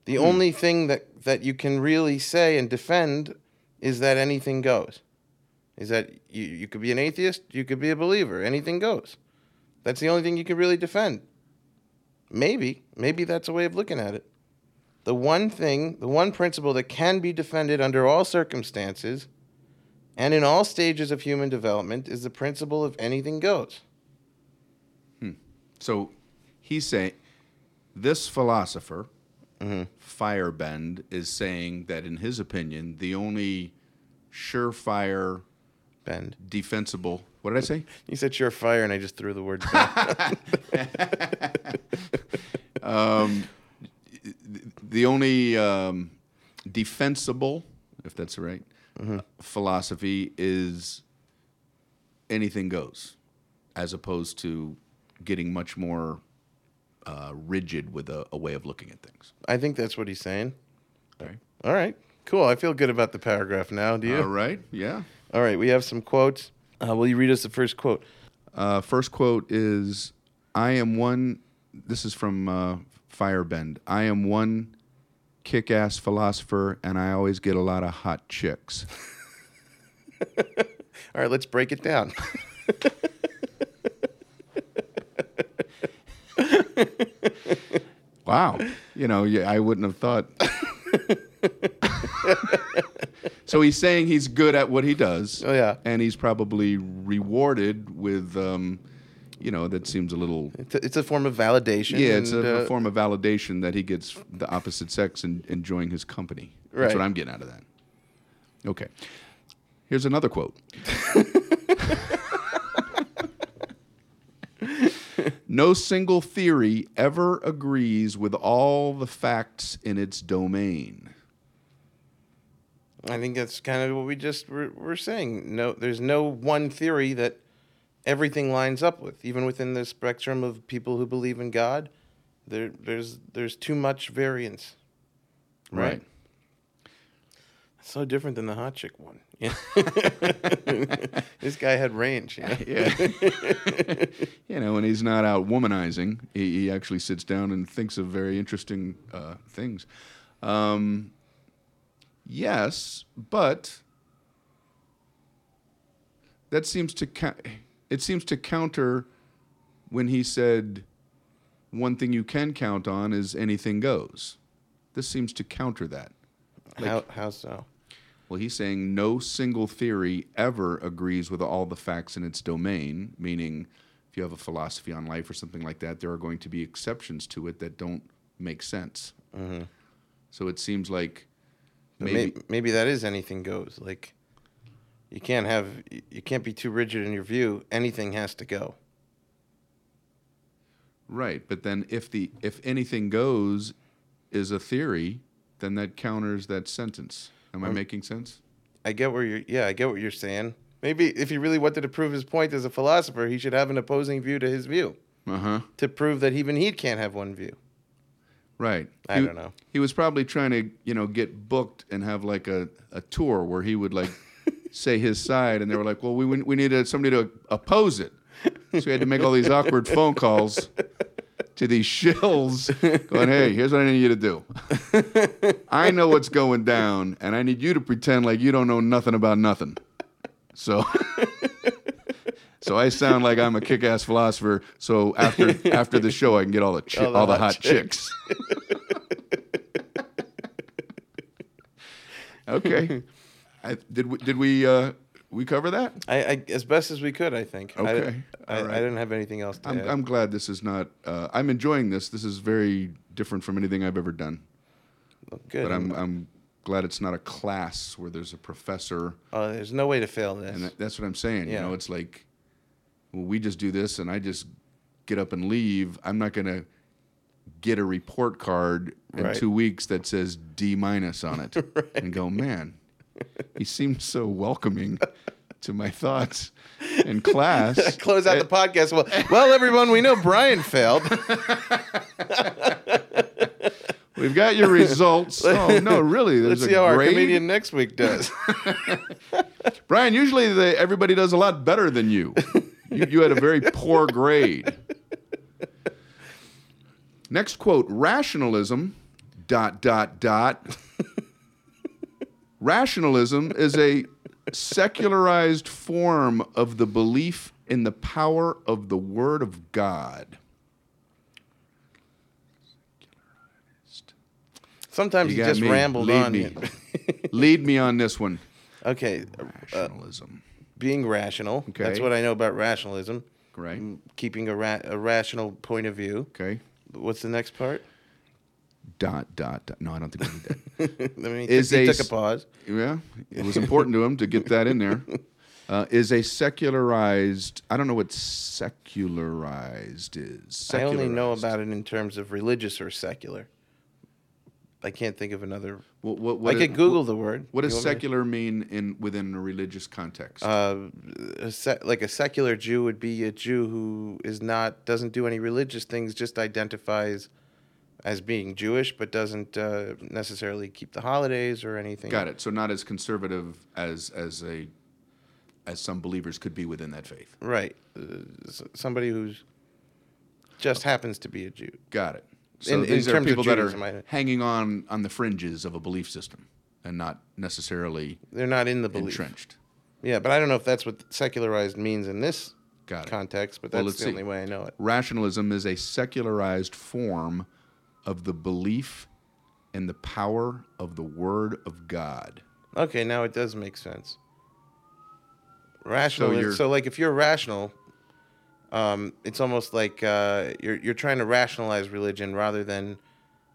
The hmm. only thing that, that you can really say and defend is that anything goes. Is that you, you could be an atheist, you could be a believer, anything goes. That's the only thing you can really defend. Maybe, maybe that's a way of looking at it. The one thing, the one principle that can be defended under all circumstances and in all stages of human development is the principle of anything goes. So he's saying this philosopher, Feyerabend, is saying that in his opinion, the only surefire, Bend. defensible. What did I say? You said surefire, and I just threw the word bend. [laughs] [laughs] the only um, defensible, if that's right, uh, philosophy is anything goes, as opposed to getting much more uh, rigid with a, a way of looking at things. I think that's what he's saying. Okay. All right, cool. I feel good about the paragraph now. Do you? All right. Yeah. All right, we have some quotes. Uh, will you read us the first quote? Uh, first quote is I am one, this is from uh, Feyerabend. I am one kick ass philosopher, and I always get a lot of hot chicks. [laughs] All right, let's break it down. [laughs] Wow. You know, yeah, I wouldn't have thought. so he's saying he's good at what he does. Oh, yeah. And he's probably rewarded with, um, you know, that seems a little. It's a, it's a form of validation. Yeah, it's and, a, uh, form of validation that he gets the opposite sex and enjoying his company. That's Right. what I'm getting out of that. Okay. Here's another quote. [laughs] no single theory ever agrees with all the facts in its domain. I think that's kind of what we just were, were saying. No, there's no one theory that everything lines up with. Even within the spectrum of people who believe in God, there there's there's too much variance. Right. So different than the hot chick one. Yeah. [laughs] this guy had range. You know? Yeah. [laughs] you know, when he's not out womanizing, he, he actually sits down and thinks of very interesting uh, things. Um, yes, but that seems to ca- it seems to counter when he said one thing you can count on is anything goes. This seems to counter that. how how so? Well, he's saying no single theory ever agrees with all the facts in its domain, meaning if you have a philosophy on life or something like that, there are going to be exceptions to it that don't make sense. Mm-hmm. So it seems like But maybe, maybe that is anything goes. Like you can't have you can't be too rigid in your view. Anything has to go. right, but then if the if anything goes is a theory, then that counters that sentence. Am I making sense? I get where you're. Yeah, I get what you're saying. Maybe if he really wanted to prove his point as a philosopher, he should have an opposing view to his view Uh huh. to prove that even he can't have one view. Right. I He- don't know. He was probably trying to, you know, get booked and have like a, a tour where he would like [laughs] say his side, and they were like, "Well, we we needed somebody to oppose it," so he had to make all these awkward phone calls [laughs] to these shills, [laughs] going, "Hey, here's what I need you to do. [laughs] I know what's going down, and I need you to pretend like you don't know nothing about nothing." So, [laughs] so I sound like I'm a kick-ass philosopher. So after after the show, I can get all the chi- all, the, hot, chicks. okay. I, did we, did we uh, we cover that? I, I as best as we could, I think. I, Okay, I, all right. I didn't have anything else to I'm, add. I'm glad this is not. Uh, I'm enjoying this. This is very different from anything I've ever done. Good. But I'm I'm glad it's not a class where there's a professor, Oh, there's no way to fail this. and that, that's what I'm saying. Yeah. You know, it's like, well, we just do this, and I just get up and leave. I'm not gonna get a report card in Right. two weeks that says D minus on it, [laughs] and go, man, he seemed so welcoming to my thoughts in class. [laughs] Close out the eh. podcast. Well, well, everyone, we know Brian failed. We've got your results. [laughs] oh no, really? There's Let's a see how our comedian next week does. [laughs] Brian, usually the, everybody does a lot better than you. you. You had a very poor grade. Next quote rationalism, dot, dot, dot. Rationalism is a secularized form of the belief in the power of the Word of God. Sometimes You you, just me. rambled Lead on. me. [laughs] Lead me on this one. okay, uh, Rationalism. being rational. That's what I know about rationalism. right? Mm, keeping a, ra- a rational point of view. Okay. What's the next part? Dot, dot, dot. No, I don't think we need that. I mean, he, Is took, he a took a pause. Yeah, it was important to him to get that in there. [laughs] Uh, is a secularized. I don't know what secularized is. I only know about it in terms of religious or secular. I can't think of another. What, what, what I could Google the word. What does want me to- secular mean in within a religious context? uh, a se- like a secular Jew would be a Jew who is not doesn't do any religious things, just identifies as being Jewish, but doesn't uh, necessarily keep the holidays or anything. Got it. So not as conservative as as a as some believers could be within that faith. Right, uh, somebody who's just happens to be a Jew. Got it. So In- in are terms of people that are hanging on on the fringes of a belief system and not necessarily They're not in the belief. entrenched. Yeah, but I don't know if that's what secularized means in this context. But that's let's the see. only way I know it. Rationalism is a secularized form of the belief and the power of the Word of God. Okay, now it does make sense. Rational. So, so like, if you're rational, um, it's almost like uh, you're you're trying to rationalize religion rather than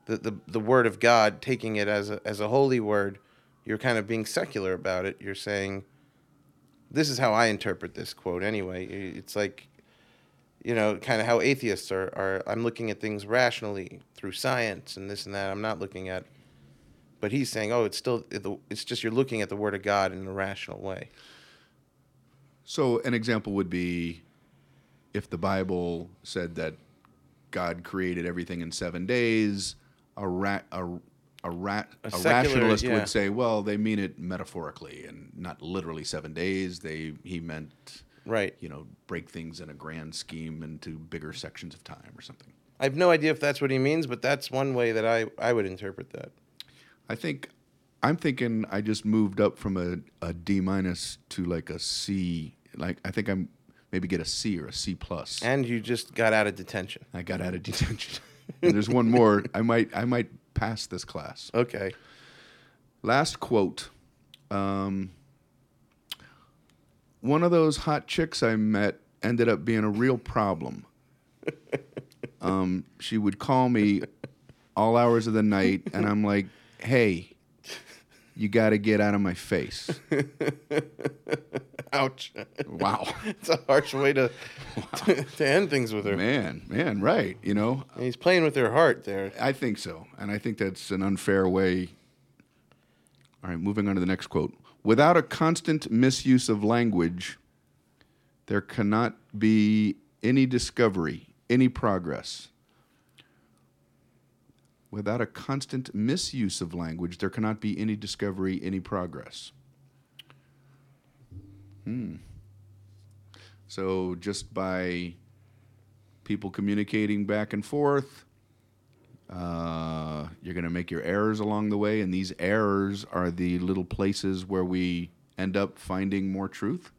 the, the the word of God, taking it as a as a holy word. You're kind of being secular about it. You're saying, "This is how I interpret this quote." Anyway, it's like, you know, kind of how atheists are. Are I'm looking at things rationally through science and this and that. I'm not looking at but he's saying, oh, it's still it's just you're looking at the word of God in a rational way. So, an example would be if the Bible said that God created everything in seven days, a, ra- a, a, ra- a, secular- rationalist yeah. would say, well, they mean it metaphorically and not literally seven days. They He meant, Right. you know, break things in a grand scheme into bigger sections of time or something. I have no idea if that's what he means, but that's one way that I, I would interpret that. I think I'm thinking I just moved up from a, a D minus to like a C. Like I think I'm maybe get a C or a C plus. And you just got out of detention. I got out of detention. [laughs] and there's one more. I might I might pass this class. Okay. Last quote. Um, one of those hot chicks I met ended up being a real problem. [laughs] Um, she would call me all hours of the night, and I'm like, "Hey, you got to get out of my face." [laughs] Ouch. Wow, it's a harsh way to, [laughs] to to end things with her. man, man, right? You know, He's playing with her heart there. I think so, and I think that's an unfair way. All right, moving on to the next quote. Without a constant misuse of language, there cannot be any discovery, any progress. Without a constant misuse of language, there cannot be any discovery, any progress. Hmm. So just by people communicating back and forth. Uh, you're going to make your errors along the way, and these errors are the little places where we end up finding more truth.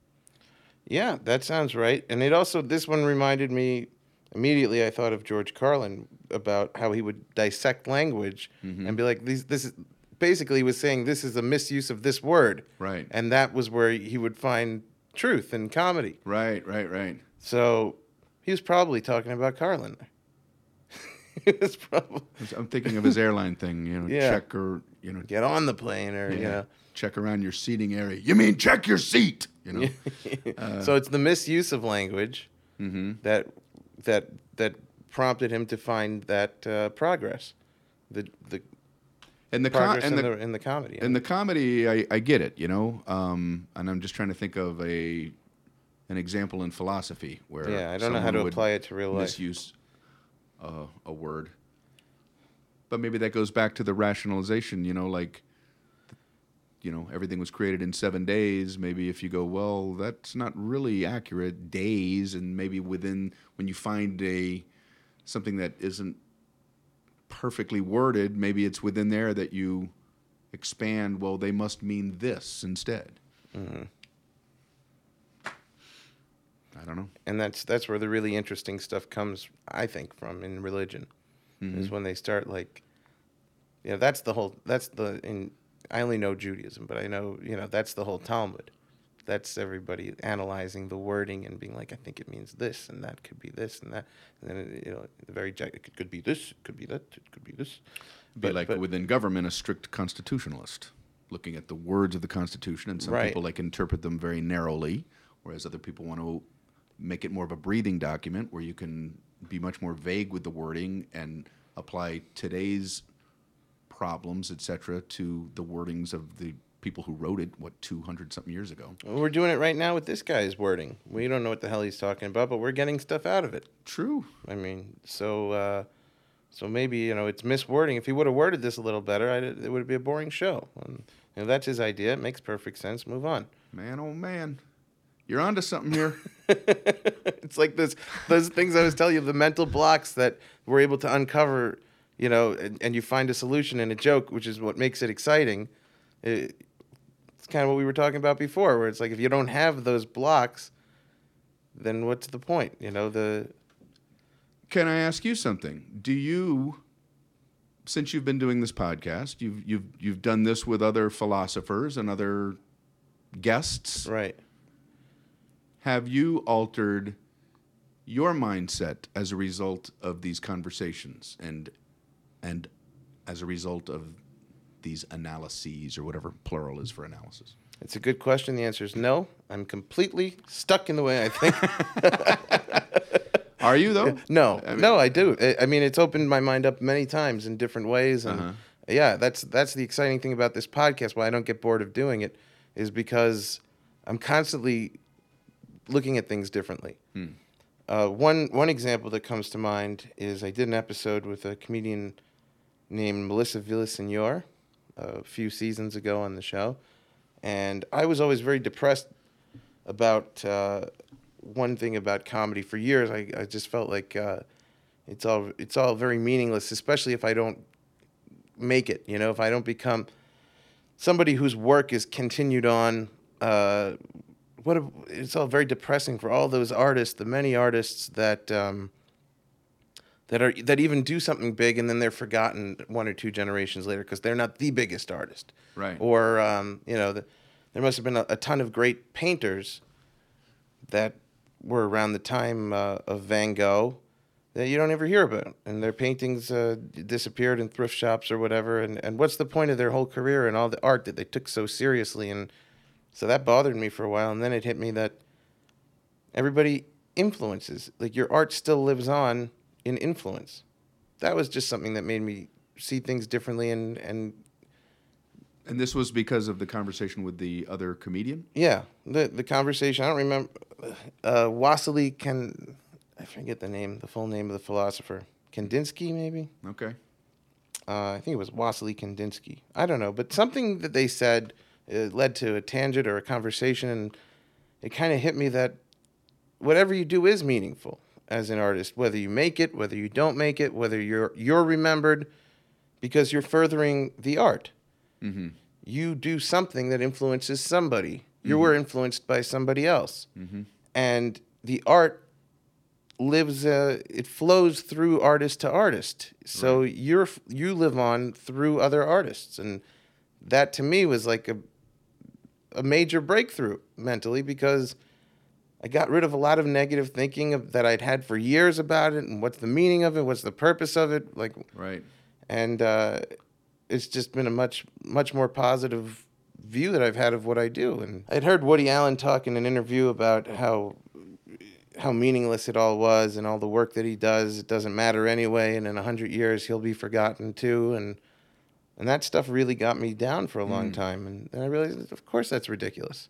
Yeah, that sounds right. And it also this one reminded me immediately. I thought of George Carlin about how he would dissect language mm-hmm. and be like, "These, this is." Basically, he was saying this is a misuse of this word, Right. And that was where he would find truth in comedy. Right, right, right. So he was probably talking about Carlin. [laughs] he was probably I'm thinking of his airline thing, you know, Yeah. check or, you know, get on the plane or you yeah, know. check around your seating area. You mean check your seat, you know? Uh, [laughs] so it's the misuse of language Mm-hmm. that that that prompted him to find that uh, progress, the the And the com- and in the, the in the comedy. in the comedy, I, I get it, you know, um, and I'm just trying to think of a an example in philosophy where yeah, I don't know how to apply it to real life. misuse uh, a word, but maybe that goes back to the rationalization, you know, like you know everything was created in seven days. Maybe if you go, well, that's not really accurate. Days, and maybe within when you find a something that isn't perfectly worded, maybe it's within there that you expand. Well, they must mean this instead. I don't know. and that's that's where the really interesting stuff comes i think from in religion is mm-hmm. when they start like you know that's the whole that's the in i only know judaism but i know you know that's the whole talmud that's everybody analyzing the wording and being like i think it means this and that could be this and that and then it, you know the very it could, be this it could be that it could be this Be like within government, a strict constitutionalist, looking at the words of the Constitution, and some Right. people like interpret them very narrowly, whereas other people want to make it more of a breathing document where you can be much more vague with the wording and apply today's problems, etc., to the wordings of the people who wrote it. What two hundred something years ago? Well, we're doing it right now with this guy's wording. We don't know what the hell he's talking about, but we're getting stuff out of it. True. I mean, so uh, so maybe you know it's miswording. If he would have worded this a little better, I, it would be a boring show. And, you know, that's his idea. It makes perfect sense. Move on. Man, oh man, you're onto something here. [laughs] it's like this those things I was telling you, the mental blocks that we're able to uncover. You know, and, and you find a solution in a joke, which is what makes it exciting. It, it's kind of what we were talking about before, where it's like if you don't have those blocks, then what's the point? You know, the Can I ask you something? Do you, since you've been doing this podcast, you've you've you've done this with other philosophers and other guests. right. Have you altered your mindset as a result of these conversations and and as a result of these analyses or whatever plural is for analysis? It's a good question. The answer is no. I'm completely stuck in the way I think. [laughs] Are you though? [laughs] no, I mean- no, I do. I- mean, it's opened my mind up many times in different ways, and Uh-huh. yeah, that's that's the exciting thing about this podcast. Why I don't get bored of doing it is because I'm constantly looking at things differently. Hmm. Uh, one one example that comes to mind is I did an episode with a comedian named Melissa Villasenor a few seasons ago on the show, and I was always very depressed about uh, one thing about comedy for years. I, I just felt like uh, it's all it's all very meaningless, especially if I don't make it. You know, if I don't become somebody whose work is continued on. What a, it's all very depressing for all those artists, the many artists that um, that are that even do something big and then they're forgotten one or two generations later because they're not the biggest artist. Right. Or um, you know, the, there must have been a, a ton of great painters that were around the time uh, of Van Gogh that you don't ever hear about, and their paintings uh, disappeared in thrift shops or whatever. And, and what's the point of their whole career and all the art that they took so seriously? And so that bothered me for a while, and then it hit me that everybody influences. Like your art still lives on in influence. That was just something that made me see things differently and and And this was because of the conversation with the other comedian. Yeah, the the conversation. I don't remember. Uh, Wassily can, I forget the name, the full name of the philosopher. Kandinsky, maybe. Okay. Uh, I think it was Wassily Kandinsky. I don't know, but something that they said uh, led to a tangent or a conversation, and it kind of hit me that whatever you do is meaningful. as an artist, whether you make it, whether you don't make it, whether you're you're remembered, because you're furthering the art. You do something that influences somebody. You were influenced by somebody else, and the art lives. Uh, it flows through artist to artist. So you're you live on through other artists, and that to me was like a a major breakthrough mentally because I got rid of a lot of negative thinking of, that I'd had for years about it and what's the meaning of it, what's the purpose of it, like, Right. and uh, it's just been a much much more positive view that I've had of what I do. And I'd heard Woody Allen talk in an interview about how how meaningless it all was and all the work that he does it doesn't matter anyway and in a hundred years he'll be forgotten too and and that stuff really got me down for a long hmm. time and then I realized of course that's ridiculous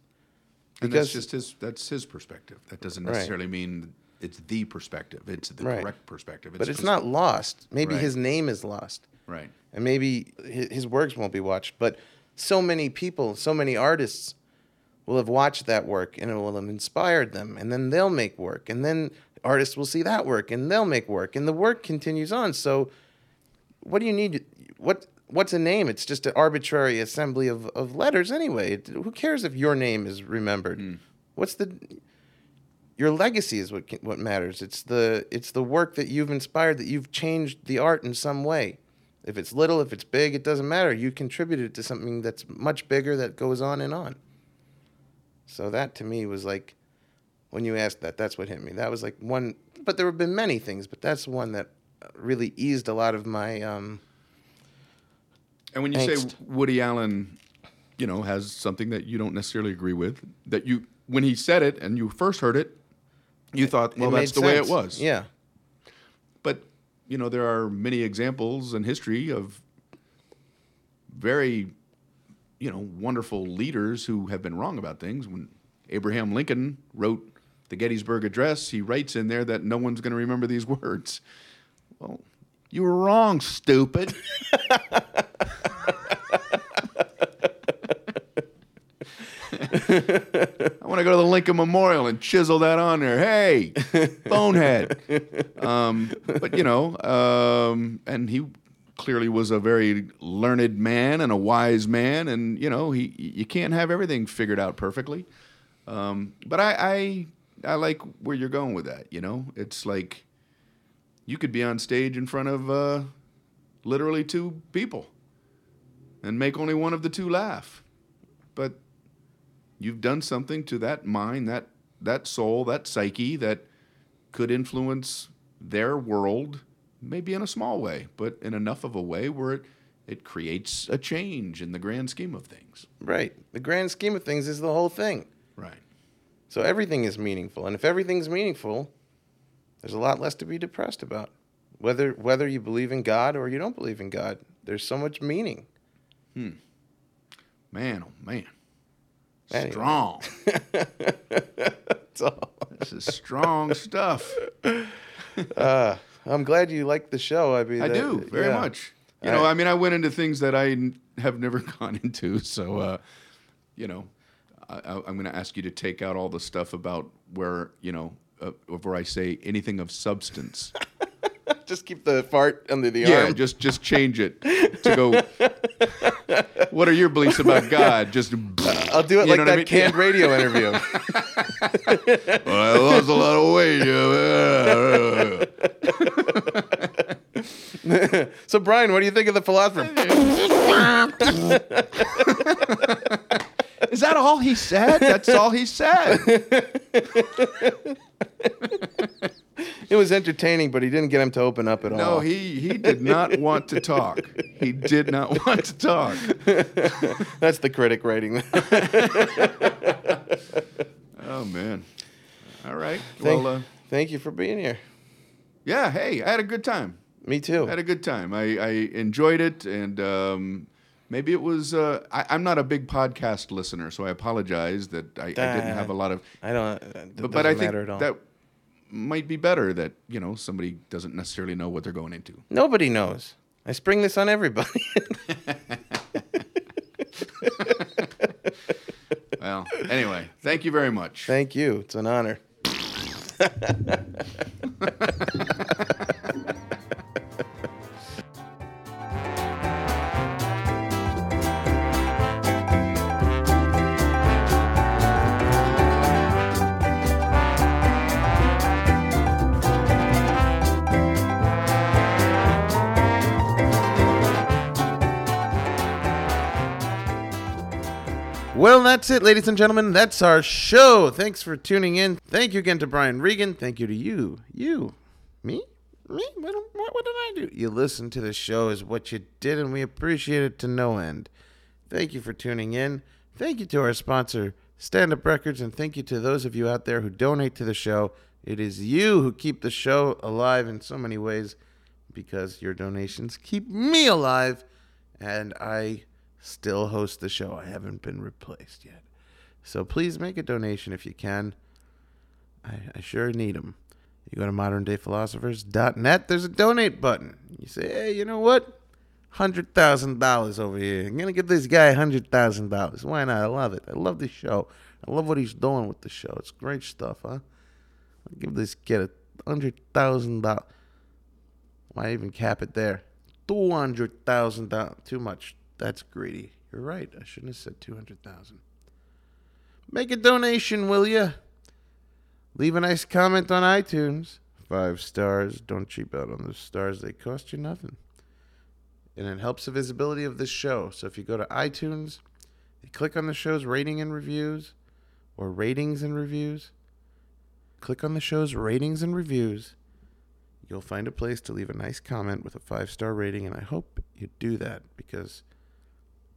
And that's just his that's his perspective. That doesn't Right. necessarily mean it's the perspective. It's the Right. correct perspective. but it's just- not lost maybe Right. his name is lost right. and maybe his works won't be watched. But so many people, so many artists will have watched that work and it will have inspired them, and then they'll make work, and then artists will see that work and they'll make work, and the work continues on. So, what do you need? What What's a name? It's just an arbitrary assembly of, of letters anyway. Who cares if your name is remembered? What's the your legacy is what what matters. It's the it's the work that you've inspired that you've changed the art in some way. If it's little, if it's big, it doesn't matter. You contributed to something that's much bigger that goes on and on. So that to me was like when you asked that, that's what hit me. That was like one but there have been many things, but that's one that really eased a lot of my um And when you say Woody Allen, you know, has something that you don't necessarily agree with, that you when he said it and you first heard it, you thought, well, that's the made way it was. Yeah. But you know, there are many examples in history of very, you know, wonderful leaders who have been wrong about things. When Abraham Lincoln wrote the Gettysburg Address, he writes in there that no one's going to remember these [laughs] words. Well, you were wrong, stupid. [laughs] I want to go to the Lincoln Memorial and chisel that on there. Hey, [laughs] bonehead. Um, but you know, um, and he clearly was a very learned man and a wise man, and you know, he you can't have everything figured out perfectly. Um, but I, I I like where you're going with that. You know, it's like you could be on stage in front of uh, literally two people and make only one of the two laugh, but you've done something to that mind, that that soul, that psyche that could influence their world, maybe in a small way, but in enough of a way where it it creates a change in the grand scheme of things. Right. The grand scheme of things is the whole thing. Right. So everything is meaningful, and if everything's meaningful, there's a lot less to be depressed about. Whether whether you believe in God or you don't believe in God, there's so much meaning. Hmm. Man, oh man. Anyway. Strong. [laughs] This is strong stuff. Uh, I'm glad you like the show. I mean, I that- do very yeah. much. You All know, right. I mean, I went into things that I n- have never [laughs] gone into, so uh, you know, I, I'm going to ask you to take out all the stuff about where you know, uh, where I say anything of substance. [laughs] Just keep the fart under the yeah, arm. just just change it to go. what are your beliefs about God? Just [laughs] I'll do it you like know that what I mean? canned radio interview. [laughs] Well, I lost a lot of weight. [laughs] so, Brian, what do you think of the philosopher? Is that all he said? That's all he said. [laughs] It was entertaining, but he didn't get him to open up at all. No, he he did not want to talk. He did not [laughs] want to talk. [laughs] That's the critic rating. Oh man. All right. Thank, well, uh, thank you for being here. yeah. Hey, I had a good time. Me too. I had a good time. I, I enjoyed it, and um, maybe it was. Uh, I, I'm not a big podcast listener, so I apologize that I, I didn't have a lot of. I don't. It But, but I think matter at all. that might be better. That you know somebody doesn't necessarily know what they're going into. Nobody knows. I spring this on everybody. [laughs] Well, anyway, thank you very much. Thank you. It's an honor. [laughs] Well, that's it, ladies and gentlemen. That's our show. Thanks for tuning in. Thank you again to Brian Regan. Thank you to you. You. Me? Me? What, what, what did I do? You listened to the show is what you did, and we appreciate it to no end. Thank you for tuning in. Thank you to our sponsor, Stand Up Records, and thank you to those of you out there who donate to the show. It is you who keep the show alive in so many ways because your donations keep me alive, and I still host the show. I haven't been replaced yet. So please make a donation if you can. I, I sure need them. You go to moderndayphilosophers.net, there's a donate button. You say, hey, you know what? $100,000 over here. I'm going to give this guy $100,000. Why not? I love it. I love the show. I love what he's doing with the show. It's great stuff, huh? I'll give this kid a $100,000. Why even cap it there? $200,000. Too much. That's greedy. You're right. I shouldn't have said 200,000. Make a donation, will you? Leave a nice comment on iTunes. Five stars. Don't cheap out on the stars. They cost you nothing. And it helps the visibility of this show. So if you go to iTunes, you click on the show's rating and reviews or ratings and reviews, click on the show's ratings and reviews. You'll find a place to leave a nice comment with a five star rating. And I hope you do that because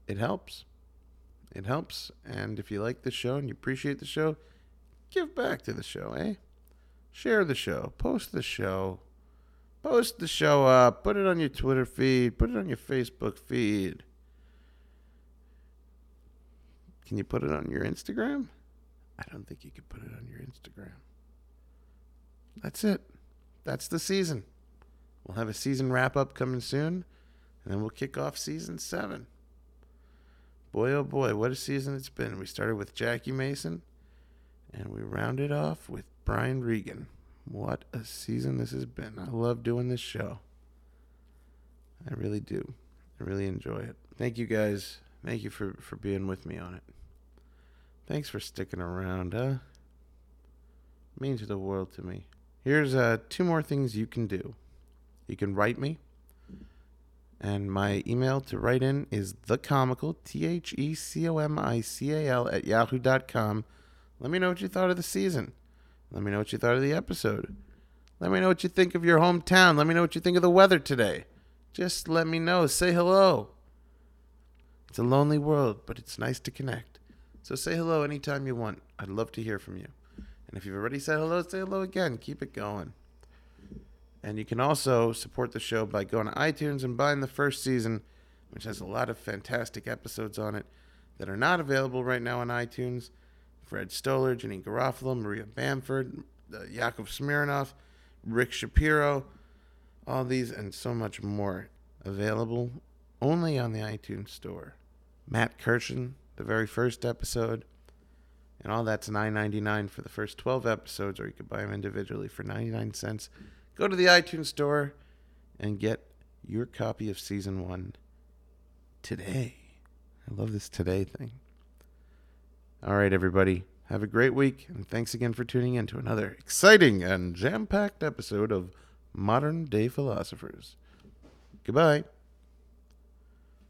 it helps. It helps. And if you like the show and you appreciate the show, give back to the show, eh? Share the show, post the show, post the show up, put it on your Twitter feed, put it on your Facebook feed. Can you put it on your Instagram? I don't think you can put it on your Instagram. That's it. That's the season. We'll have a season wrap up coming soon, and then we'll kick off season seven. Boy, oh boy, what a season it's been. We started with Jackie Mason, and we rounded off with Brian Regan. What a season this has been. I love doing this show. I really do. I really enjoy it. Thank you guys. Thank you for, for being with me on it. Thanks for sticking around, huh? means the world to me. Here's uh, two more things you can do. You can write me, and my email to write in is thecomical, T H E C O M I C A L, at yahoo.com. Let me know what you thought of the season. Let me know what you thought of the episode. Let me know what you think of your hometown. Let me know what you think of the weather today. Just let me know. Say hello. It's a lonely world, but it's nice to connect. So say hello anytime you want. I'd love to hear from you. And if you've already said hello, say hello again. Keep it going. And you can also support the show by going to iTunes and buying the first season, which has a lot of fantastic episodes on it that are not available right now on iTunes. Fred Stoller, Janeane Garofalo, Maria Bamford, uh, Yakov Smirnoff, Rick Shapiro, all these and so much more available only on the iTunes store. Matt Kirshen, the very first episode, and all that's $9.99 for the first 12 episodes, or you could buy them individually for 99 cents. Go to the iTunes store and get your copy of season one today. I love this today thing. All right, everybody. Have a great week, and thanks again for tuning in to another exciting and jam packed episode of Modern Day Philosophers. Goodbye.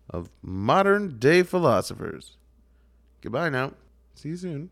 Of Modern Day Philosophers. Goodbye now. See you soon.